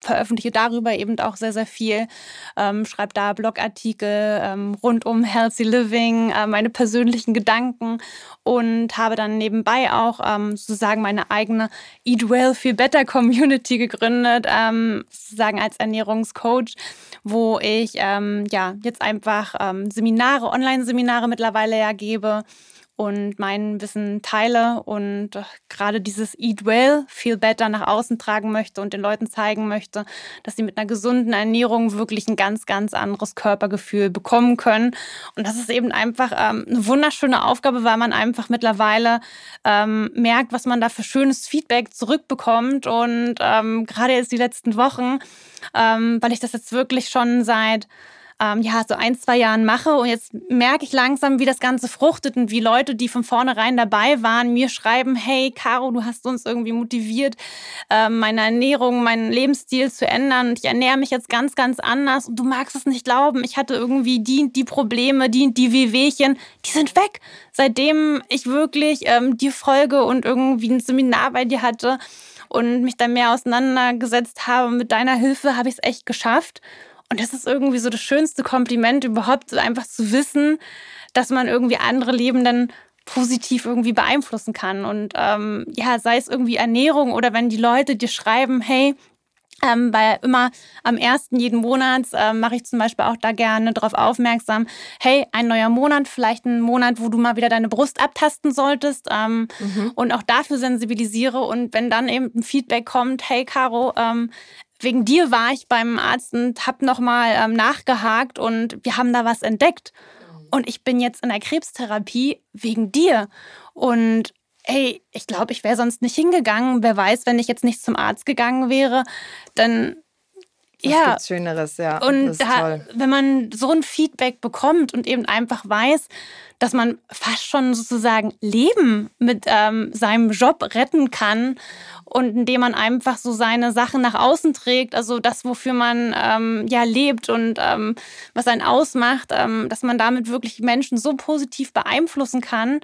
veröffentliche darüber eben auch sehr, sehr viel, ähm, schreibe da Blogartikel ähm, rund um Healthy Living, äh, meine persönlichen Gedanken und habe dann nebenbei auch ähm, sozusagen meine eigene Eat Well Feel Better Community gegründet, ähm, sozusagen als Ernährungscoach, wo ich ähm, ja jetzt einfach ähm, Seminare, Online-Seminare mittlerweile ja gebe und mein Wissen teile und gerade dieses Eat Well, Feel Better nach außen tragen möchte und den Leuten zeigen möchte, dass sie mit einer gesunden Ernährung wirklich ein ganz, ganz anderes Körpergefühl bekommen können. Und das ist eben einfach ähm, eine wunderschöne Aufgabe, weil man einfach mittlerweile ähm, merkt, was man da für schönes Feedback zurückbekommt. Und ähm, gerade jetzt die letzten Wochen, ähm, weil ich das jetzt wirklich schon seit ähm, ja, so ein, zwei Jahren mache. Und jetzt merke ich langsam, wie das Ganze fruchtet und wie Leute, die von vornherein dabei waren, mir schreiben, hey, Caro, du hast uns irgendwie motiviert, äh, meine Ernährung, meinen Lebensstil zu ändern. Und ich ernähre mich jetzt ganz, ganz anders. Und du magst es nicht glauben. Ich hatte irgendwie die, die Probleme, die, die Wehwehchen, die sind weg. Seitdem ich wirklich ähm, dir folge und irgendwie ein Seminar bei dir hatte und mich da mehr auseinandergesetzt habe, mit deiner Hilfe habe ich es echt geschafft. Und das ist irgendwie so das schönste Kompliment überhaupt, einfach zu wissen, dass man irgendwie andere Leben dann positiv irgendwie beeinflussen kann. Und ähm, ja, sei es irgendwie Ernährung oder wenn die Leute dir schreiben, hey, ähm, weil immer am ersten jeden Monats äh, mache ich zum Beispiel auch da gerne darauf aufmerksam, hey, ein neuer Monat, vielleicht ein Monat, wo du mal wieder deine Brust abtasten solltest ähm, mhm. und auch dafür sensibilisiere. Und wenn dann eben ein Feedback kommt, hey Caro, ähm, wegen dir war ich beim Arzt und habe nochmal ähm, nachgehakt und wir haben da was entdeckt. Mhm. Und ich bin jetzt in der Krebstherapie wegen dir. Und ey, ich glaube, ich wäre sonst nicht hingegangen. Wer weiß, wenn ich jetzt nicht zum Arzt gegangen wäre, dann was ja. Schöneres, ja. Und da, wenn man so ein Feedback bekommt und eben einfach weiß, dass man fast schon sozusagen Leben mit ähm, seinem Job retten kann und indem man einfach so seine Sachen nach außen trägt, also das, wofür man ähm, ja lebt und ähm, was einen ausmacht, ähm, dass man damit wirklich Menschen so positiv beeinflussen kann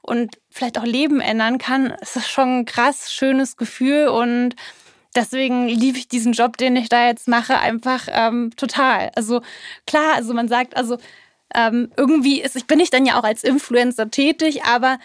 und vielleicht auch Leben ändern kann, ist das schon ein krass schönes Gefühl und deswegen liebe ich diesen Job, den ich da jetzt mache, einfach ähm, total. Also klar, also man sagt, also ähm, irgendwie ist, ich bin ich dann ja auch als Influencer tätig, aber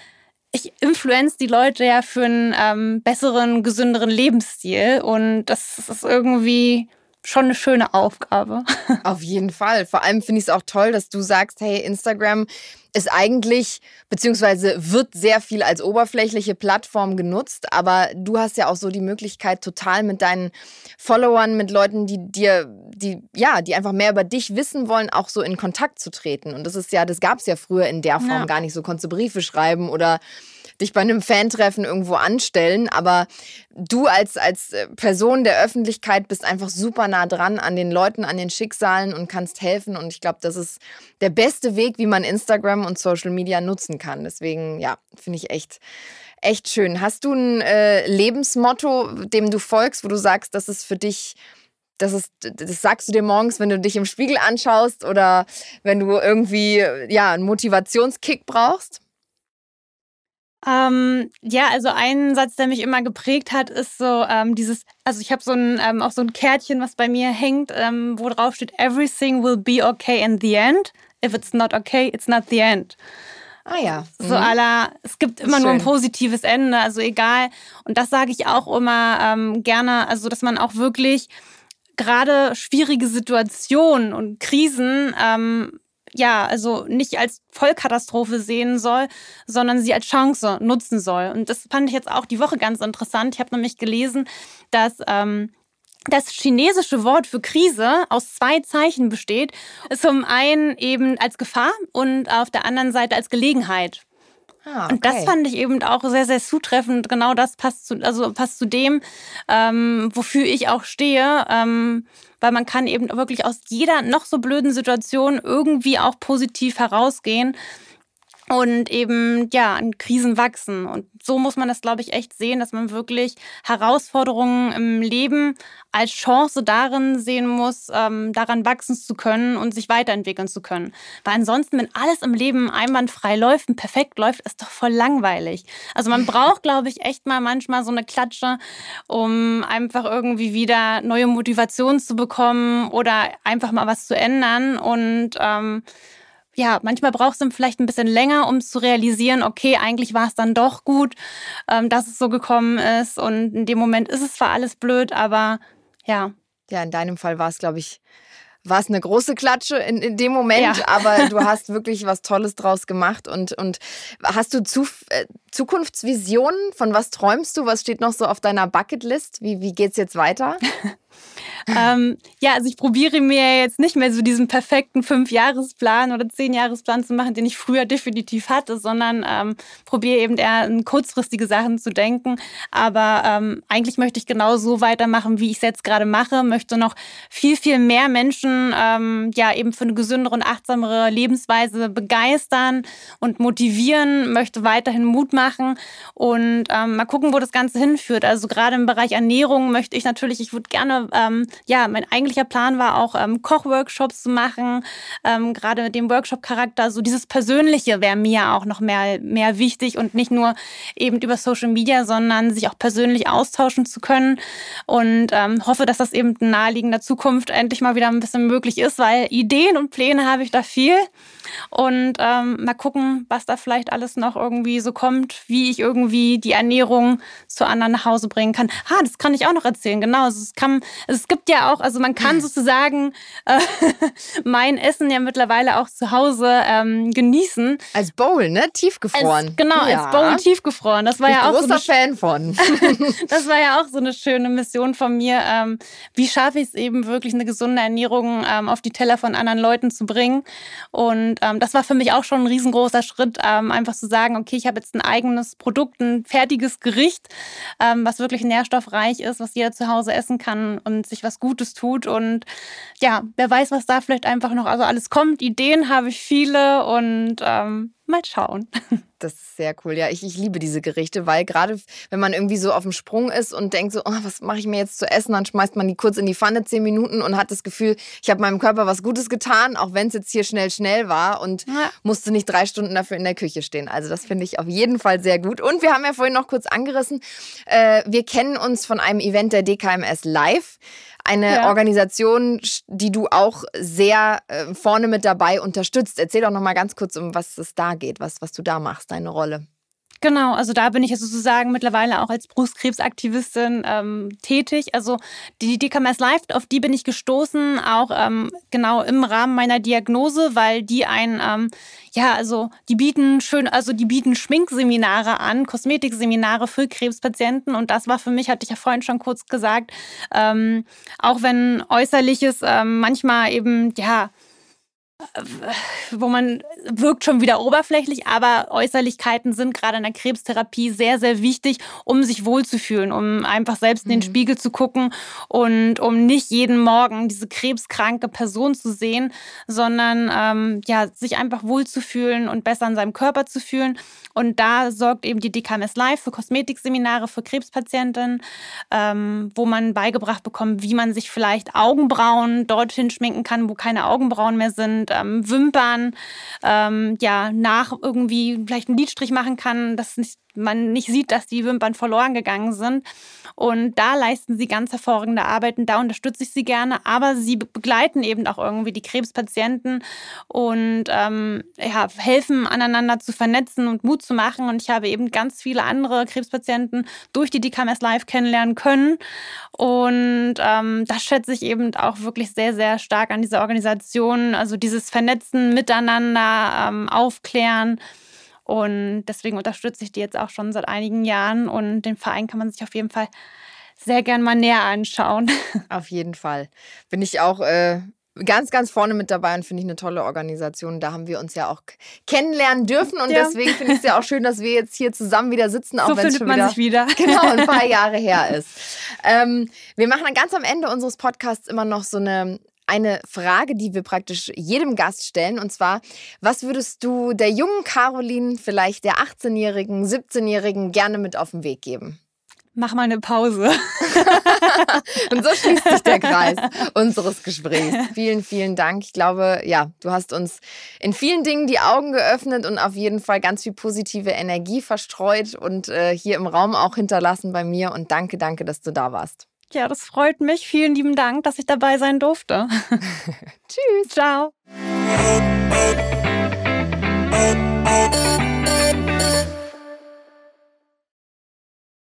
ich influenze die Leute ja für einen ähm, besseren, gesünderen Lebensstil und das ist irgendwie schon eine schöne Aufgabe. <laughs> Auf jeden Fall. Vor allem finde ich es auch toll, dass du sagst, hey, Instagram ist eigentlich, beziehungsweise wird sehr viel als oberflächliche Plattform genutzt, aber du hast ja auch so die Möglichkeit, total mit deinen Followern, mit Leuten, die dir, die, ja, die einfach mehr über dich wissen wollen, auch so in Kontakt zu treten. Und das ist ja, das gab es ja früher in der Form ja. gar nicht so. Konntest du Briefe schreiben oder dich bei einem Fantreffen irgendwo anstellen. Aber du als, als äh, Person der Öffentlichkeit bist einfach super nah dran an den Leuten, an den Schicksalen und kannst helfen. Und ich glaube, das ist der beste Weg, wie man Instagram und Social Media nutzen kann. Deswegen, ja, finde ich echt echt schön. Hast du ein äh, Lebensmotto, dem du folgst, wo du sagst, das ist für dich, das ist, das sagst du dir morgens, wenn du dich im Spiegel anschaust oder wenn du irgendwie ja einen Motivationskick brauchst? Ähm, ja, also ein Satz, der mich immer geprägt hat, ist so ähm, dieses, also ich habe so ein, ähm, auch so ein Kärtchen, was bei mir hängt, ähm, wo drauf steht, everything will be okay in the end. If it's not okay, it's not the end. Ah ja. Mhm. So aller, es gibt immer nur ein positives Ende, also egal. Und das sage ich auch immer ähm, gerne, also dass man auch wirklich gerade schwierige Situationen und Krisen ähm, ja, also nicht als Vollkatastrophe sehen soll, sondern sie als Chance nutzen soll. Und das fand ich jetzt auch die Woche ganz interessant. Ich habe nämlich gelesen, dass ähm, das chinesische Wort für Krise aus zwei Zeichen besteht. Zum einen eben als Gefahr und auf der anderen Seite als Gelegenheit. Ah, okay. Und das fand ich eben auch sehr, sehr zutreffend. Genau das passt zu, also passt zu dem, ähm, wofür ich auch stehe. Ähm, weil man kann eben wirklich aus jeder noch so blöden Situation irgendwie auch positiv herausgehen und eben ja an Krisen wachsen. Und so muss man das, glaube ich, echt sehen, dass man wirklich Herausforderungen im Leben als Chance darin sehen muss, ähm, daran wachsen zu können und sich weiterentwickeln zu können. Weil ansonsten, wenn alles im Leben einwandfrei läuft und perfekt läuft, ist doch voll langweilig. Also man braucht, glaube ich, echt mal manchmal so eine Klatsche, um einfach irgendwie wieder neue Motivation zu bekommen oder einfach mal was zu ändern und ähm, ja, manchmal braucht es vielleicht ein bisschen länger, um zu realisieren, okay, eigentlich war es dann doch gut, ähm, dass es so gekommen ist. Und in dem Moment ist es zwar alles blöd, aber ja. Ja, in deinem Fall war es, glaube ich, war es eine große Klatsche in, in dem Moment, ja. aber <laughs> du hast wirklich was Tolles draus gemacht. Und, und hast du zu, äh, Zukunftsvisionen? Von was träumst du? Was steht noch so auf deiner Bucketlist? Wie, wie geht es jetzt weiter? <laughs> ähm, ja, also ich probiere mir jetzt nicht mehr so diesen perfekten Fünfjahresplan oder Zehnjahresplan zu machen, den ich früher definitiv hatte, sondern ähm, probiere eben eher in kurzfristige Sachen zu denken. Aber ähm, eigentlich möchte ich genau so weitermachen, wie ich es jetzt gerade mache. Möchte noch viel, viel mehr Menschen ähm, ja eben für eine gesündere und achtsamere Lebensweise begeistern und motivieren. Möchte weiterhin Mut machen und ähm, mal gucken, wo das Ganze hinführt. Also gerade im Bereich Ernährung möchte ich natürlich, ich würde gerne ähm, ja, mein eigentlicher Plan war auch, ähm, Kochworkshops zu machen. Ähm, Gerade mit dem Workshop-Charakter, so dieses Persönliche wäre mir auch noch mehr, mehr wichtig und nicht nur eben über Social Media, sondern sich auch persönlich austauschen zu können. Und ähm, hoffe, dass das eben in naheliegender Zukunft endlich mal wieder ein bisschen möglich ist, weil Ideen und Pläne habe ich da viel. Und ähm, mal gucken, was da vielleicht alles noch irgendwie so kommt, wie ich irgendwie die Ernährung zu anderen nach Hause bringen kann. Ha, das kann ich auch noch erzählen, genau. Also es, kann, es gibt ja auch, also man kann sozusagen äh, <laughs> mein Essen ja mittlerweile auch zu Hause ähm, genießen. Als Bowl, ne? Tiefgefroren. Als, genau, ja. als Bowl tiefgefroren. Das war ich ja auch großer so Fan von. <laughs> das war ja auch so eine schöne Mission von mir. Ähm, wie schaffe ich es eben wirklich eine gesunde Ernährung ähm, auf die Teller von anderen Leuten zu bringen? Und ähm, das war für mich auch schon ein riesengroßer Schritt, ähm, einfach zu sagen, okay, ich habe jetzt ein eigenes Produkt, ein fertiges Gericht, ähm, was wirklich nährstoffreich ist, was jeder zu Hause essen kann und sich was Gutes tut. Und ja, wer weiß, was da vielleicht einfach noch also alles kommt. Ideen habe ich viele und ähm, mal schauen. <laughs> Das ist sehr cool. Ja, ich, ich liebe diese Gerichte, weil gerade wenn man irgendwie so auf dem Sprung ist und denkt so, oh, was mache ich mir jetzt zu essen, dann schmeißt man die kurz in die Pfanne zehn Minuten und hat das Gefühl, ich habe meinem Körper was Gutes getan, auch wenn es jetzt hier schnell schnell war und ja. musste nicht drei Stunden dafür in der Küche stehen. Also das finde ich auf jeden Fall sehr gut. Und wir haben ja vorhin noch kurz angerissen, äh, wir kennen uns von einem Event der DKMS Live eine ja. Organisation, die du auch sehr äh, vorne mit dabei unterstützt. Erzähl doch noch mal ganz kurz, um was es da geht, was, was du da machst, deine Rolle. Genau, also da bin ich ja sozusagen mittlerweile auch als Brustkrebsaktivistin ähm, tätig. Also die DKMS Live, auf die bin ich gestoßen, auch ähm, genau im Rahmen meiner Diagnose, weil die ein, ähm, ja, also die bieten schön, also die bieten Schminkseminare an, Kosmetikseminare für Krebspatienten. Und das war für mich, hatte ich ja vorhin schon kurz gesagt, ähm, auch wenn äußerliches ähm, manchmal eben, ja, wo man wirkt schon wieder oberflächlich, aber Äußerlichkeiten sind gerade in der Krebstherapie sehr, sehr wichtig, um sich wohlzufühlen, um einfach selbst in den mhm. Spiegel zu gucken und um nicht jeden Morgen diese krebskranke Person zu sehen, sondern ähm, ja, sich einfach wohlzufühlen und besser in seinem Körper zu fühlen. Und da sorgt eben die DKMS Live für Kosmetikseminare für Krebspatientinnen, ähm, wo man beigebracht bekommt, wie man sich vielleicht Augenbrauen dorthin schminken kann, wo keine Augenbrauen mehr sind, ähm, Wimpern, ähm, ja, nach irgendwie vielleicht einen Lidstrich machen kann, dass nicht man nicht sieht, dass die Wimpern verloren gegangen sind. Und da leisten sie ganz hervorragende Arbeiten, da unterstütze ich sie gerne, aber sie begleiten eben auch irgendwie die Krebspatienten und ähm, ja, helfen aneinander zu vernetzen und Mut zu machen. Und ich habe eben ganz viele andere Krebspatienten durch die DKMS Live kennenlernen können. Und ähm, das schätze ich eben auch wirklich sehr, sehr stark an dieser Organisation. Also dieses Vernetzen, Miteinander, ähm, Aufklären. Und deswegen unterstütze ich die jetzt auch schon seit einigen Jahren und den Verein kann man sich auf jeden Fall sehr gern mal näher anschauen. <laughs> Auf jeden Fall. Bin ich auch äh, ganz, ganz vorne mit dabei und finde ich eine tolle Organisation. Da haben wir uns ja auch kennenlernen dürfen und ja. deswegen finde ich es ja auch schön, dass wir jetzt hier zusammen wieder sitzen, auch so wenn es schon wieder, wieder, <laughs> Genau, ein paar <laughs> Jahre her ist. Ähm, wir machen dann ganz am Ende unseres Podcasts immer noch so eine eine Frage, die wir praktisch jedem Gast stellen. Und zwar, was würdest du der jungen Caroline, vielleicht der 18-Jährigen, 17-Jährigen gerne mit auf den Weg geben? Mach mal eine Pause. <laughs> und so schließt sich der Kreis <laughs> unseres Gesprächs. Vielen, vielen Dank. Ich glaube, ja, du hast uns in vielen Dingen die Augen geöffnet und auf jeden Fall ganz viel positive Energie verstreut und äh, hier im Raum auch hinterlassen bei mir. Und danke, danke, dass du da warst. Ja, das freut mich. Vielen lieben Dank, dass ich dabei sein durfte. <laughs> Tschüss. Ciao.